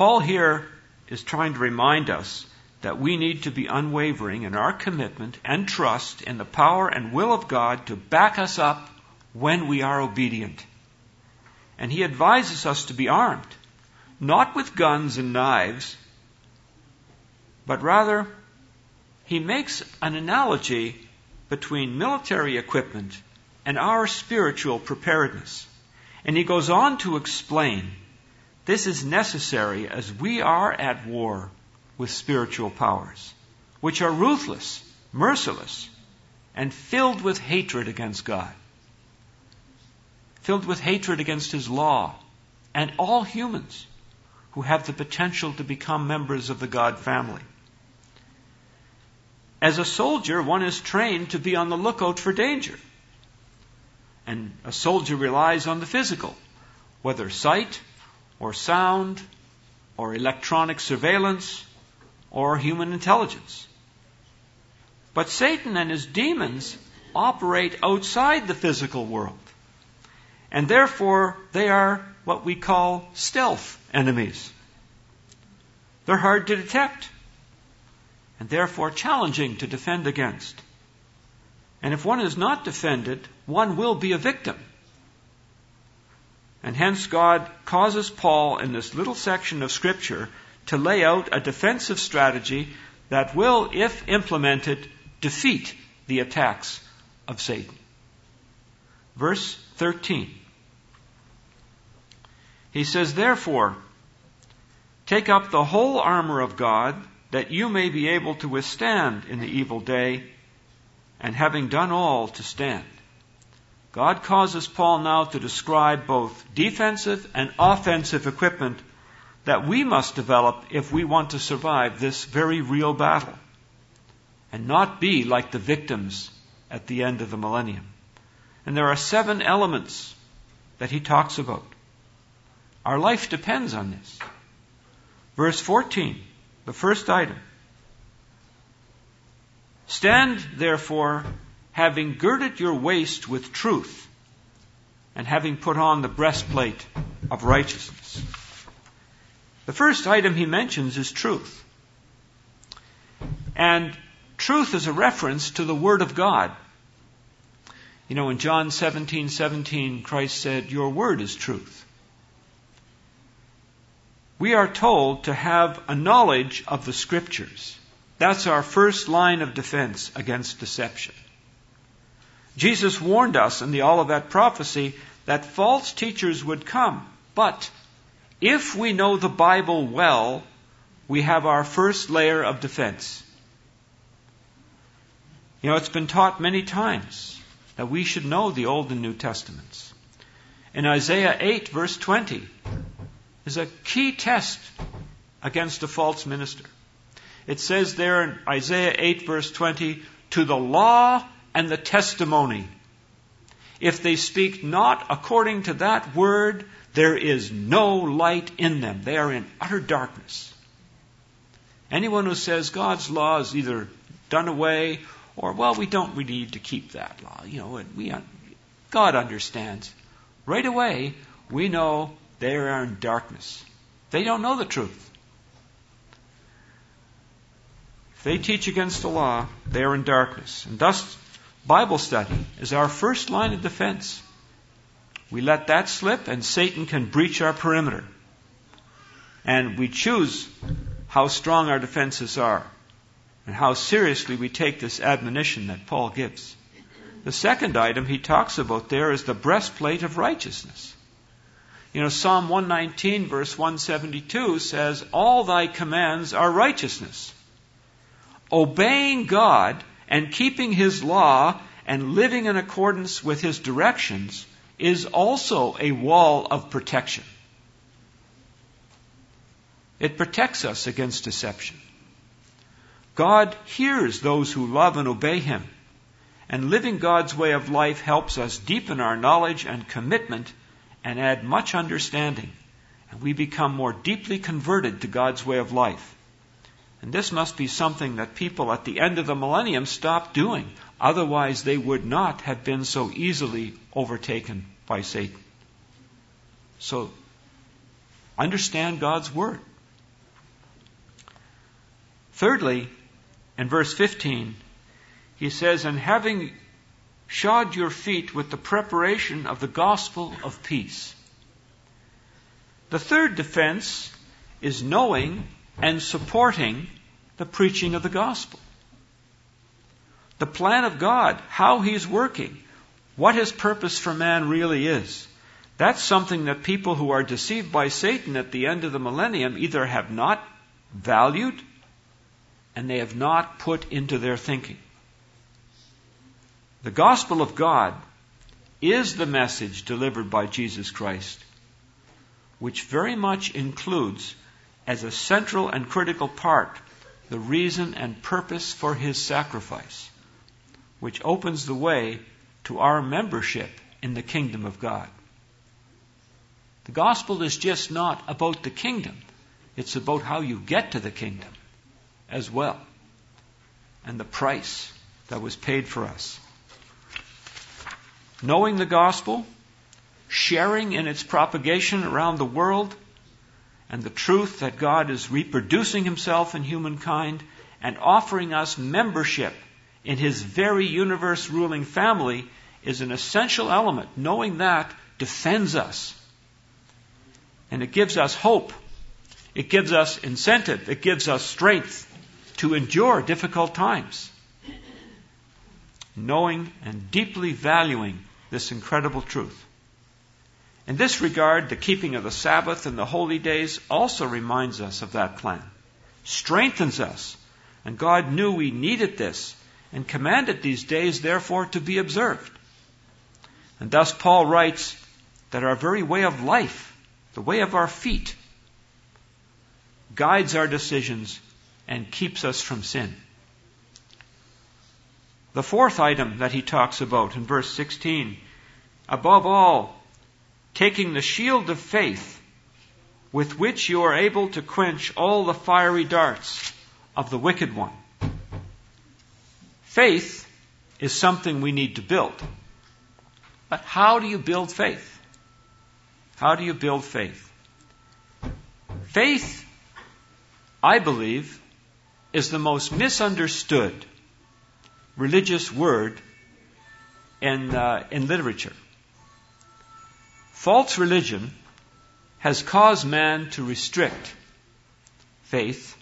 Paul here is trying to remind us that we need to be unwavering in our commitment and trust in the power and will of God to back us up when we are obedient. And he advises us to be armed, not with guns and knives, but rather he makes an analogy between military equipment and our spiritual preparedness. And he goes on to explain this is necessary as we are at war with spiritual powers, which are ruthless, merciless, and filled with hatred against God, filled with hatred against His law, and all humans who have the potential to become members of the God family. As a soldier, one is trained to be on the lookout for danger. And a soldier relies on the physical, whether sight, or sound or electronic surveillance or human intelligence. But Satan and his demons operate outside the physical world. And therefore, they are what we call stealth enemies. They're hard to detect and therefore challenging to defend against. And if one is not defended, one will be a victim. And hence God causes Paul in this little section of Scripture to lay out a defensive strategy that will, if implemented, defeat the attacks of Satan. Verse 13. He says, Therefore, take up the whole armor of God, that you may be able to withstand in the evil day, and having done all, to stand. God causes Paul now to describe both defensive and offensive equipment that we must develop if we want to survive this very real battle and not be like the victims at the end of the millennium. And there are seven elements that he talks about. Our life depends on this. Verse 14, the first item. Stand therefore having girded your waist with truth, and having put on the breastplate of righteousness. The first item he mentions is truth. And truth is a reference to the Word of God. You know, in John 17 17, Christ said, Your Word is truth. We are told to have a knowledge of the Scriptures. That's our first line of defense against deception. Jesus warned us in the Olivet prophecy that false teachers would come, but if we know the Bible well, we have our first layer of defense. You know, it's been taught many times that we should know the Old and New Testaments. In Isaiah 8, verse 20, is a key test against a false minister. It says there in Isaiah 8, verse 20, to the law and the testimony. If they speak not according to that word, there is no light in them. They are in utter darkness. Anyone who says God's law is either done away or, well, we don't really need to keep that law. You know, we, God understands. Right away, we know they are in darkness. They don't know the truth. If they teach against the law, they are in darkness. And thus, Bible study is our first line of defense. We let that slip, and Satan can breach our perimeter. And we choose how strong our defenses are and how seriously we take this admonition that Paul gives. The second item he talks about there is the breastplate of righteousness. You know, Psalm 119, verse 172 says, All thy commands are righteousness. Obeying God and keeping his law and living in accordance with his directions is also a wall of protection. It protects us against deception. God hears those who love and obey Him, and living God's way of life helps us deepen our knowledge and commitment and add much understanding, and we become more deeply converted to God's way of life. And this must be something that people at the end of the millennium stop doing. Otherwise, they would not have been so easily overtaken by Satan. So, understand God's Word. Thirdly, in verse 15, he says, And having shod your feet with the preparation of the gospel of peace. The third defense is knowing and supporting the preaching of the gospel. The plan of God, how He's working, what his purpose for man really is. That's something that people who are deceived by Satan at the end of the millennium either have not valued and they have not put into their thinking. The gospel of God is the message delivered by Jesus Christ, which very much includes, as a central and critical part, the reason and purpose for his sacrifice, which opens the way to our membership in the kingdom of God. The gospel is just not about the kingdom, it's about how you get to the kingdom as well, and the price that was paid for us. Knowing the gospel, sharing in its propagation around the world, and the truth that God is reproducing himself in humankind and offering us membership in his very universe ruling family is an essential element. Knowing that defends us. And it gives us hope. It gives us incentive. It gives us strength to endure difficult times. Knowing and deeply valuing this incredible truth. In this regard, the keeping of the Sabbath and the holy days also reminds us of that plan, strengthens us, and God knew we needed this and commanded these days, therefore, to be observed. And thus Paul writes that our very way of life, the way of our feet, guides our decisions and keeps us from sin. The fourth item that he talks about in verse 16, above all, taking the shield of faith with which you are able to quench all the fiery darts of the wicked one. Faith is something we need to build. But how do you build faith? How do you build faith? Faith, I believe, is the most misunderstood religious word in, uh, in literature. False religion has caused man to restrict faith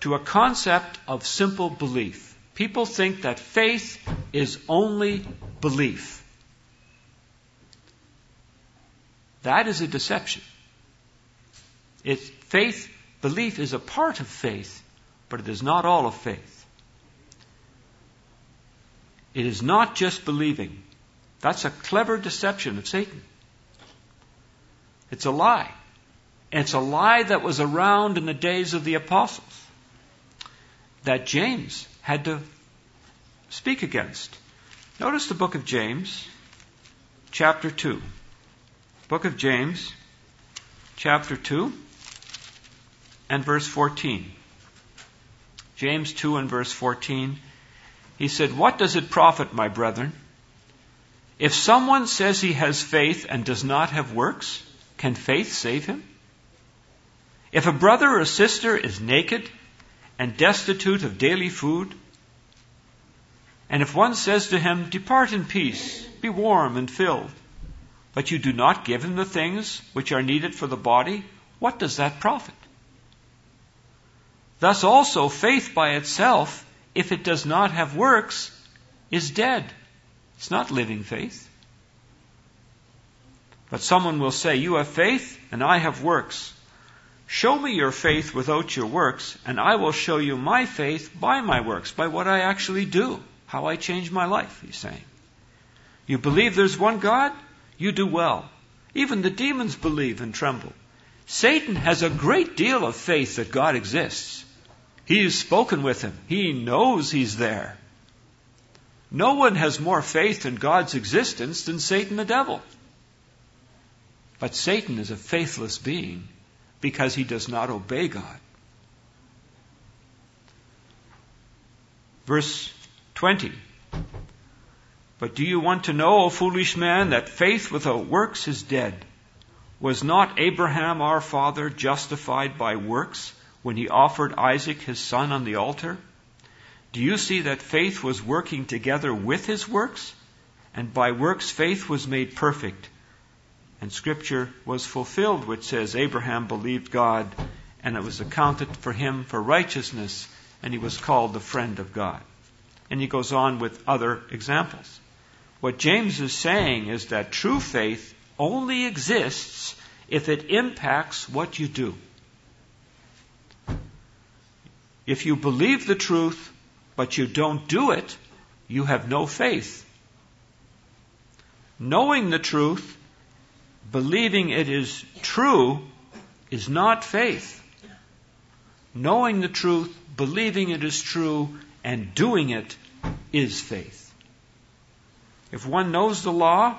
to a concept of simple belief. People think that faith is only belief. That is a deception. It's faith, belief is a part of faith, but it is not all of faith. It is not just believing. That's a clever deception of Satan. It's a lie. And it's a lie that was around in the days of the apostles that James had to speak against. Notice the book of James, chapter 2. Book of James, chapter 2, and verse 14. James 2 and verse 14. He said, What does it profit, my brethren? If someone says he has faith and does not have works, can faith save him? If a brother or sister is naked and destitute of daily food, and if one says to him, Depart in peace, be warm and filled, but you do not give him the things which are needed for the body, what does that profit? Thus also, faith by itself, if it does not have works, is dead. It's not living faith. But someone will say, You have faith, and I have works. Show me your faith without your works, and I will show you my faith by my works, by what I actually do, how I change my life, he's saying. You believe there's one God? You do well. Even the demons believe and tremble. Satan has a great deal of faith that God exists. He has spoken with him. He knows he's there. No one has more faith in God's existence than Satan the devil. But Satan is a faithless being because he does not obey God. Verse 20. But do you want to know, O foolish man, that faith without works is dead? Was not Abraham our father justified by works when he offered Isaac his son on the altar? Do you see that faith was working together with his works? And by works faith was made perfect. And scripture was fulfilled, which says, Abraham believed God, and it was accounted for him for righteousness, and he was called the friend of God. And he goes on with other examples. What James is saying is that true faith only exists if it impacts what you do. If you believe the truth, but you don't do it, you have no faith. Knowing the truth, believing it is true, is not faith. Knowing the truth, believing it is true, and doing it is faith. If one knows the law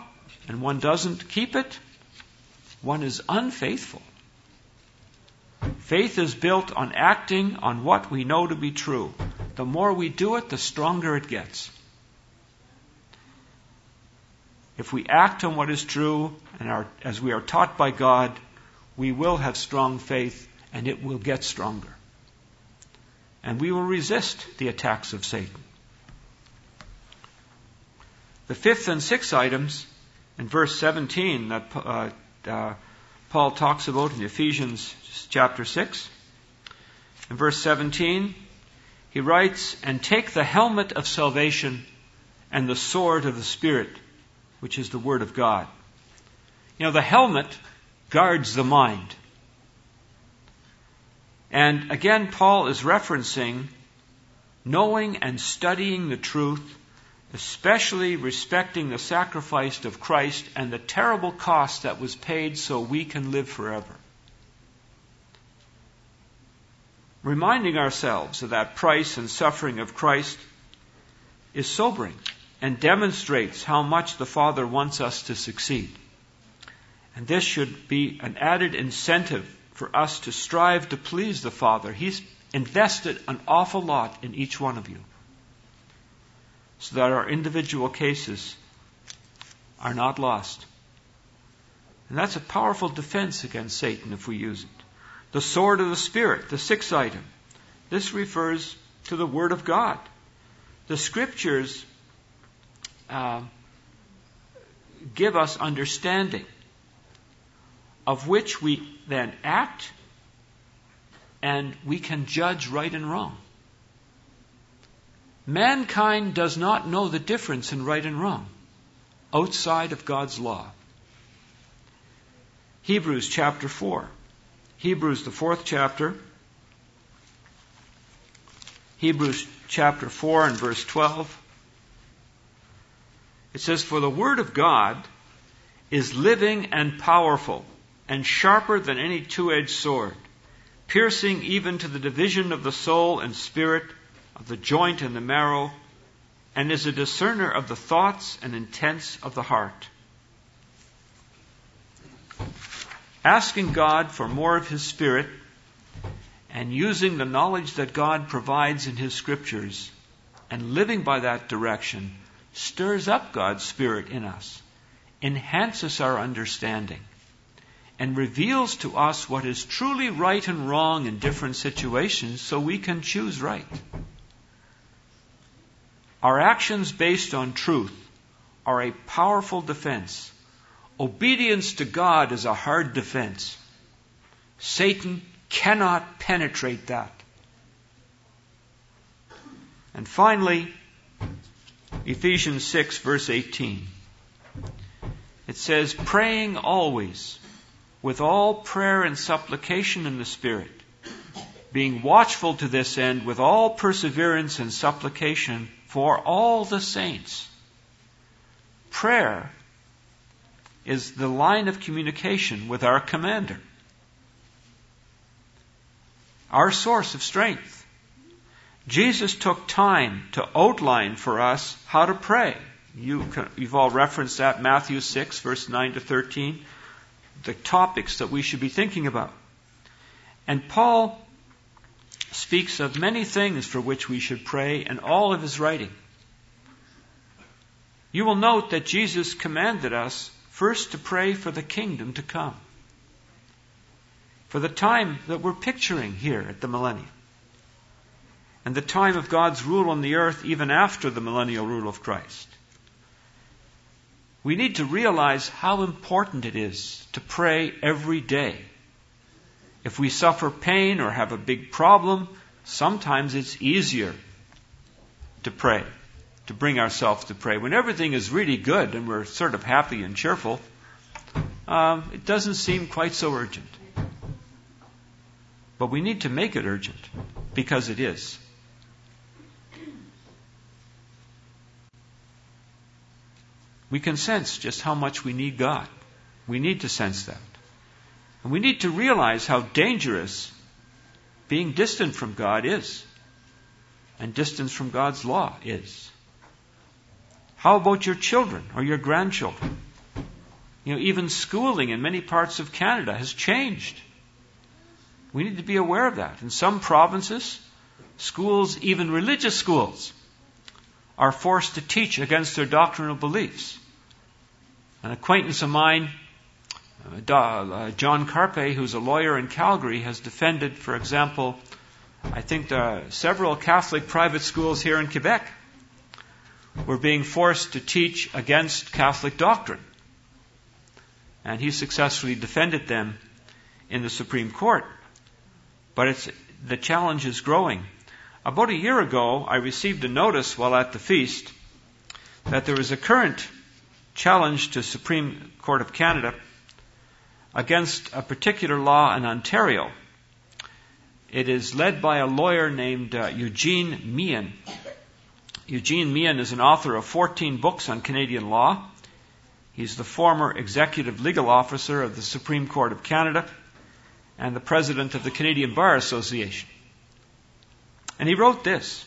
and one doesn't keep it, one is unfaithful. Faith is built on acting on what we know to be true. The more we do it, the stronger it gets. If we act on what is true and are, as we are taught by God, we will have strong faith and it will get stronger. And we will resist the attacks of Satan. The fifth and sixth items in verse 17 that uh, uh, Paul talks about in Ephesians chapter 6. In verse 17, he writes, And take the helmet of salvation and the sword of the Spirit, which is the Word of God. You know, the helmet guards the mind. And again, Paul is referencing knowing and studying the truth, especially respecting the sacrifice of Christ and the terrible cost that was paid so we can live forever. Reminding ourselves of that price and suffering of Christ is sobering and demonstrates how much the Father wants us to succeed. And this should be an added incentive for us to strive to please the Father. He's invested an awful lot in each one of you so that our individual cases are not lost. And that's a powerful defense against Satan if we use it. The sword of the Spirit, the sixth item. This refers to the Word of God. The Scriptures uh, give us understanding of which we then act and we can judge right and wrong. Mankind does not know the difference in right and wrong outside of God's law. Hebrews chapter 4. Hebrews, the fourth chapter. Hebrews chapter 4 and verse 12. It says, For the word of God is living and powerful and sharper than any two edged sword, piercing even to the division of the soul and spirit, of the joint and the marrow, and is a discerner of the thoughts and intents of the heart. Asking God for more of His Spirit and using the knowledge that God provides in His Scriptures and living by that direction stirs up God's Spirit in us, enhances our understanding, and reveals to us what is truly right and wrong in different situations so we can choose right. Our actions based on truth are a powerful defense. Obedience to God is a hard defense. Satan cannot penetrate that. And finally, Ephesians 6, verse 18. It says, praying always with all prayer and supplication in the Spirit, being watchful to this end with all perseverance and supplication for all the saints. Prayer is the line of communication with our commander, our source of strength. Jesus took time to outline for us how to pray. You, have all referenced that, Matthew 6, verse 9 to 13, the topics that we should be thinking about. And Paul speaks of many things for which we should pray in all of his writing. You will note that Jesus commanded us first to pray for the kingdom to come, for the time that we're picturing here at the millennium and the time of God's rule on the earth even after the millennial rule of Christ. We need to realize how important it is to pray every day. If we suffer pain or have a big problem, sometimes it's easier to pray, to bring ourselves to pray. When everything is really good and we're sort of happy and cheerful, um, it doesn't seem quite so urgent. But we need to make it urgent because it is. we can sense just how much we need God. We need to sense that. And we need to realize how dangerous being distant from God is. And distance from God's law is. How about your children or your grandchildren? You know, even schooling in many parts of Canada has changed. We need to be aware of that. In some provinces, schools, even religious schools, are forced to teach against their doctrinal beliefs. An acquaintance of mine, uh, uh, John Carpay, who's a lawyer in Calgary, has defended, for example, I think are several Catholic private schools here in Quebec were being forced to teach against Catholic doctrine. And he successfully defended them in the Supreme Court. But the challenge is growing. About a year ago, I received a notice while at the feast that there was a current challenge to Supreme Court of Canada against a particular law in Ontario. It is led by a lawyer named uh, Eugene Meehan. Eugene Meehan is an author of 14 books on Canadian law. He's the former executive legal officer of the Supreme Court of Canada and the president of the Canadian Bar Association. And he wrote this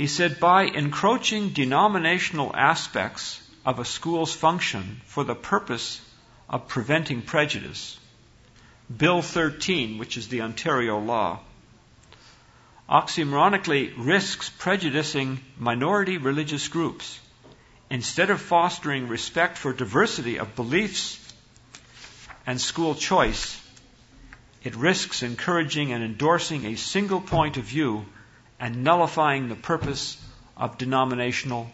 he said, by encroaching denominational aspects of a school's function for the purpose of preventing prejudice, Bill 13, which is the Ontario law, oxymoronically risks prejudicing minority religious groups instead of fostering respect for diversity of beliefs and school choice. It risks encouraging and endorsing a single point of view and nullifying the purpose of denominational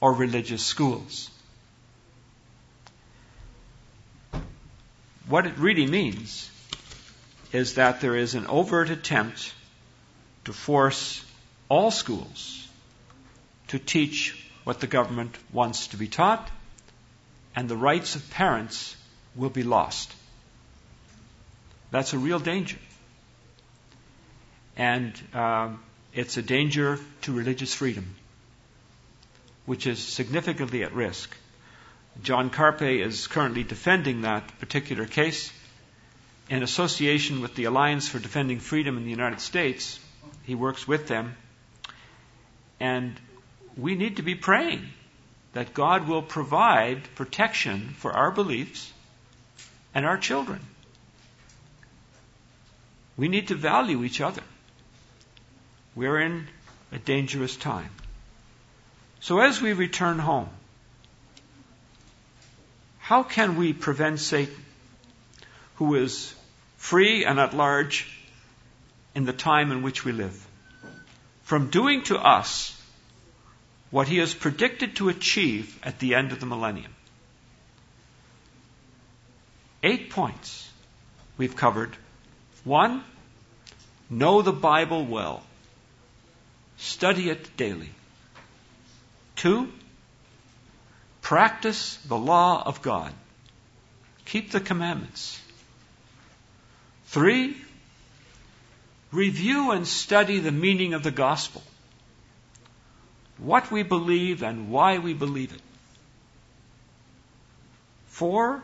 or religious schools. What it really means is that there is an overt attempt to force all schools to teach what the government wants to be taught, and the rights of parents will be lost. That's a real danger. And um, it's a danger to religious freedom, which is significantly at risk. John Carpay is currently defending that particular case. In association with the Alliance for Defending Freedom in the United States, he works with them. And we need to be praying that God will provide protection for our beliefs and our children. We need to value each other. We're in a dangerous time. So as we return home, how can we prevent Satan, who is free and at large in the time in which we live, from doing to us what he has predicted to achieve at the end of the millennium? Eight points we've covered. One, know the Bible well. Study it daily. Two, Practice the law of God. Keep the commandments. Three, review and study the meaning of the gospel. What we believe and why we believe it. Four,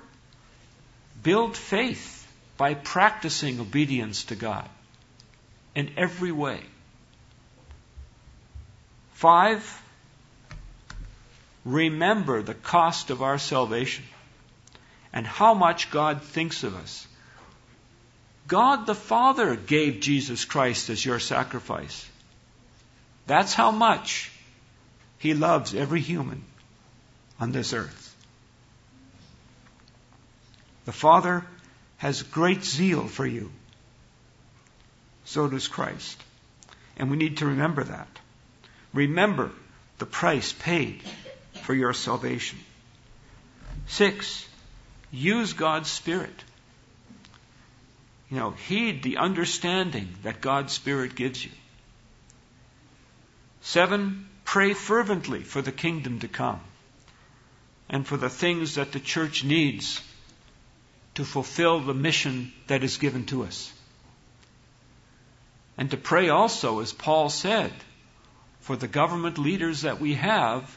build faith by practicing obedience to God in every way. Five, remember the cost of our salvation and how much God thinks of us. God the Father gave Jesus Christ as your sacrifice. That's how much He loves every human on this earth. The Father has great zeal for you. So does Christ. And we need to remember that. Remember the price paid for your salvation. Six, use God's Spirit. You know, heed the understanding that God's Spirit gives you. Seven, pray fervently for the kingdom to come and for the things that the church needs to fulfill the mission that is given to us. And to pray also, as Paul said, for the government leaders that we have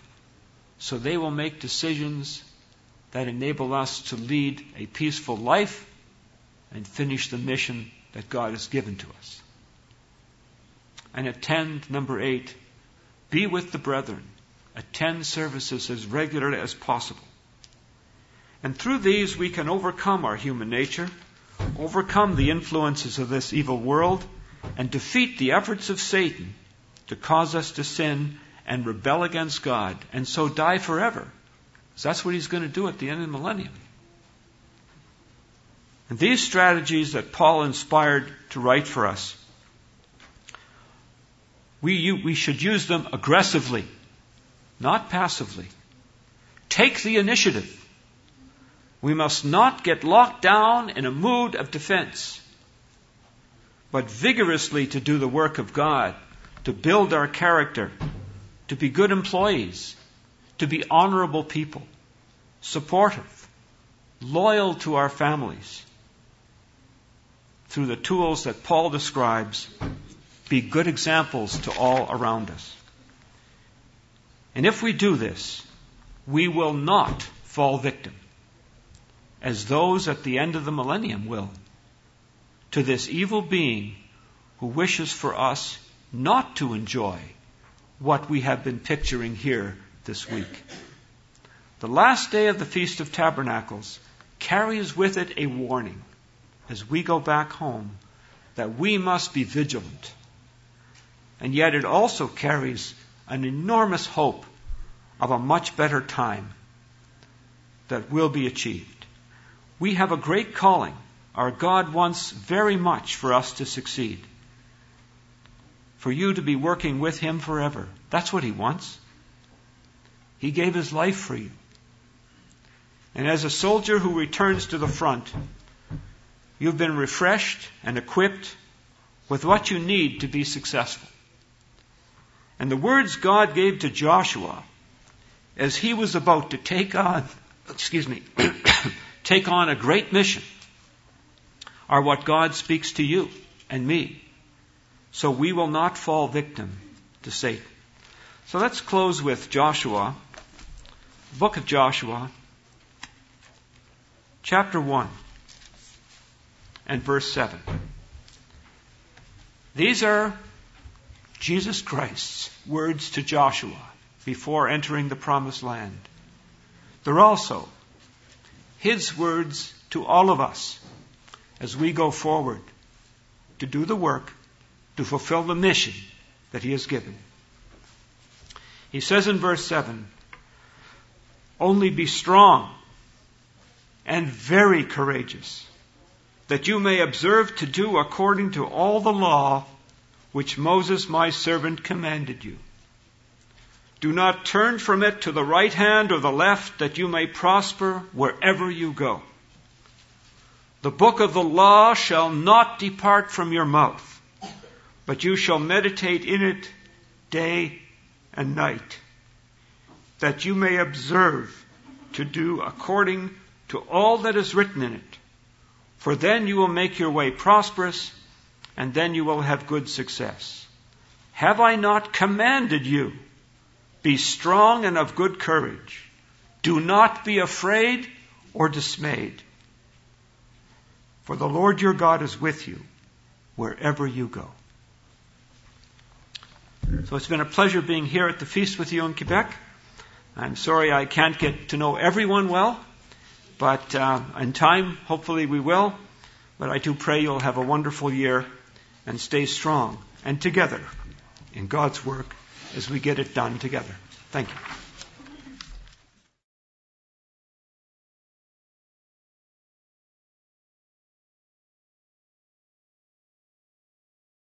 so they will make decisions that enable us to lead a peaceful life and finish the mission that God has given to us. And attend, number eight, be with the brethren. Attend services as regularly as possible. And through these, we can overcome our human nature, overcome the influences of this evil world, and defeat the efforts of Satan to cause us to sin and rebel against God and so die forever. So that's what he's going to do at the end of the millennium. And these strategies that Paul inspired to write for us, we, we should use them aggressively, not passively. Take the initiative. We must not get locked down in a mood of defense, but vigorously to do the work of God, to build our character, to be good employees, to be honorable people, supportive, loyal to our families. Through the tools that Paul describes, be good examples to all around us. And if we do this, we will not fall victim, as those at the end of the millennium will, to this evil being who wishes for us not to enjoy what we have been picturing here this week. The last day of the Feast of Tabernacles carries with it a warning as we go back home that we must be vigilant. And yet it also carries an enormous hope of a much better time that will be achieved. We have a great calling Our God wants very much for us to succeed. For you to be working with Him forever. That's what He wants. He gave His life for you. And as a soldier who returns to the front, you've been refreshed and equipped with what you need to be successful. And the words God gave to Joshua as he was about to take on, excuse me, (coughs) take on a great mission are what God speaks to you and me. So we will not fall victim to Satan. So let's close with Joshua, book of Joshua, chapter 1 and verse 7. These are Jesus Christ's words to Joshua before entering the promised land. They're also his words to all of us as we go forward to do the work, to fulfill the mission that he has given. He says in verse 7 Only be strong and very courageous, that you may observe to do according to all the law which Moses my servant commanded you. Do not turn from it to the right hand or the left, that you may prosper wherever you go. The book of the law shall not depart from your mouth, but you shall meditate in it day and night, that you may observe to do according to all that is written in it. For then you will make your way prosperous, and then you will have good success. Have I not commanded you? Be strong and of good courage. Do not be afraid or dismayed. For the Lord your God is with you wherever you go. So it's been a pleasure being here at the feast with you in Quebec. I'm sorry I can't get to know everyone well, but uh, in time, hopefully we will. But I do pray you'll have a wonderful year and stay strong and together in God's work as we get it done together. Thank you.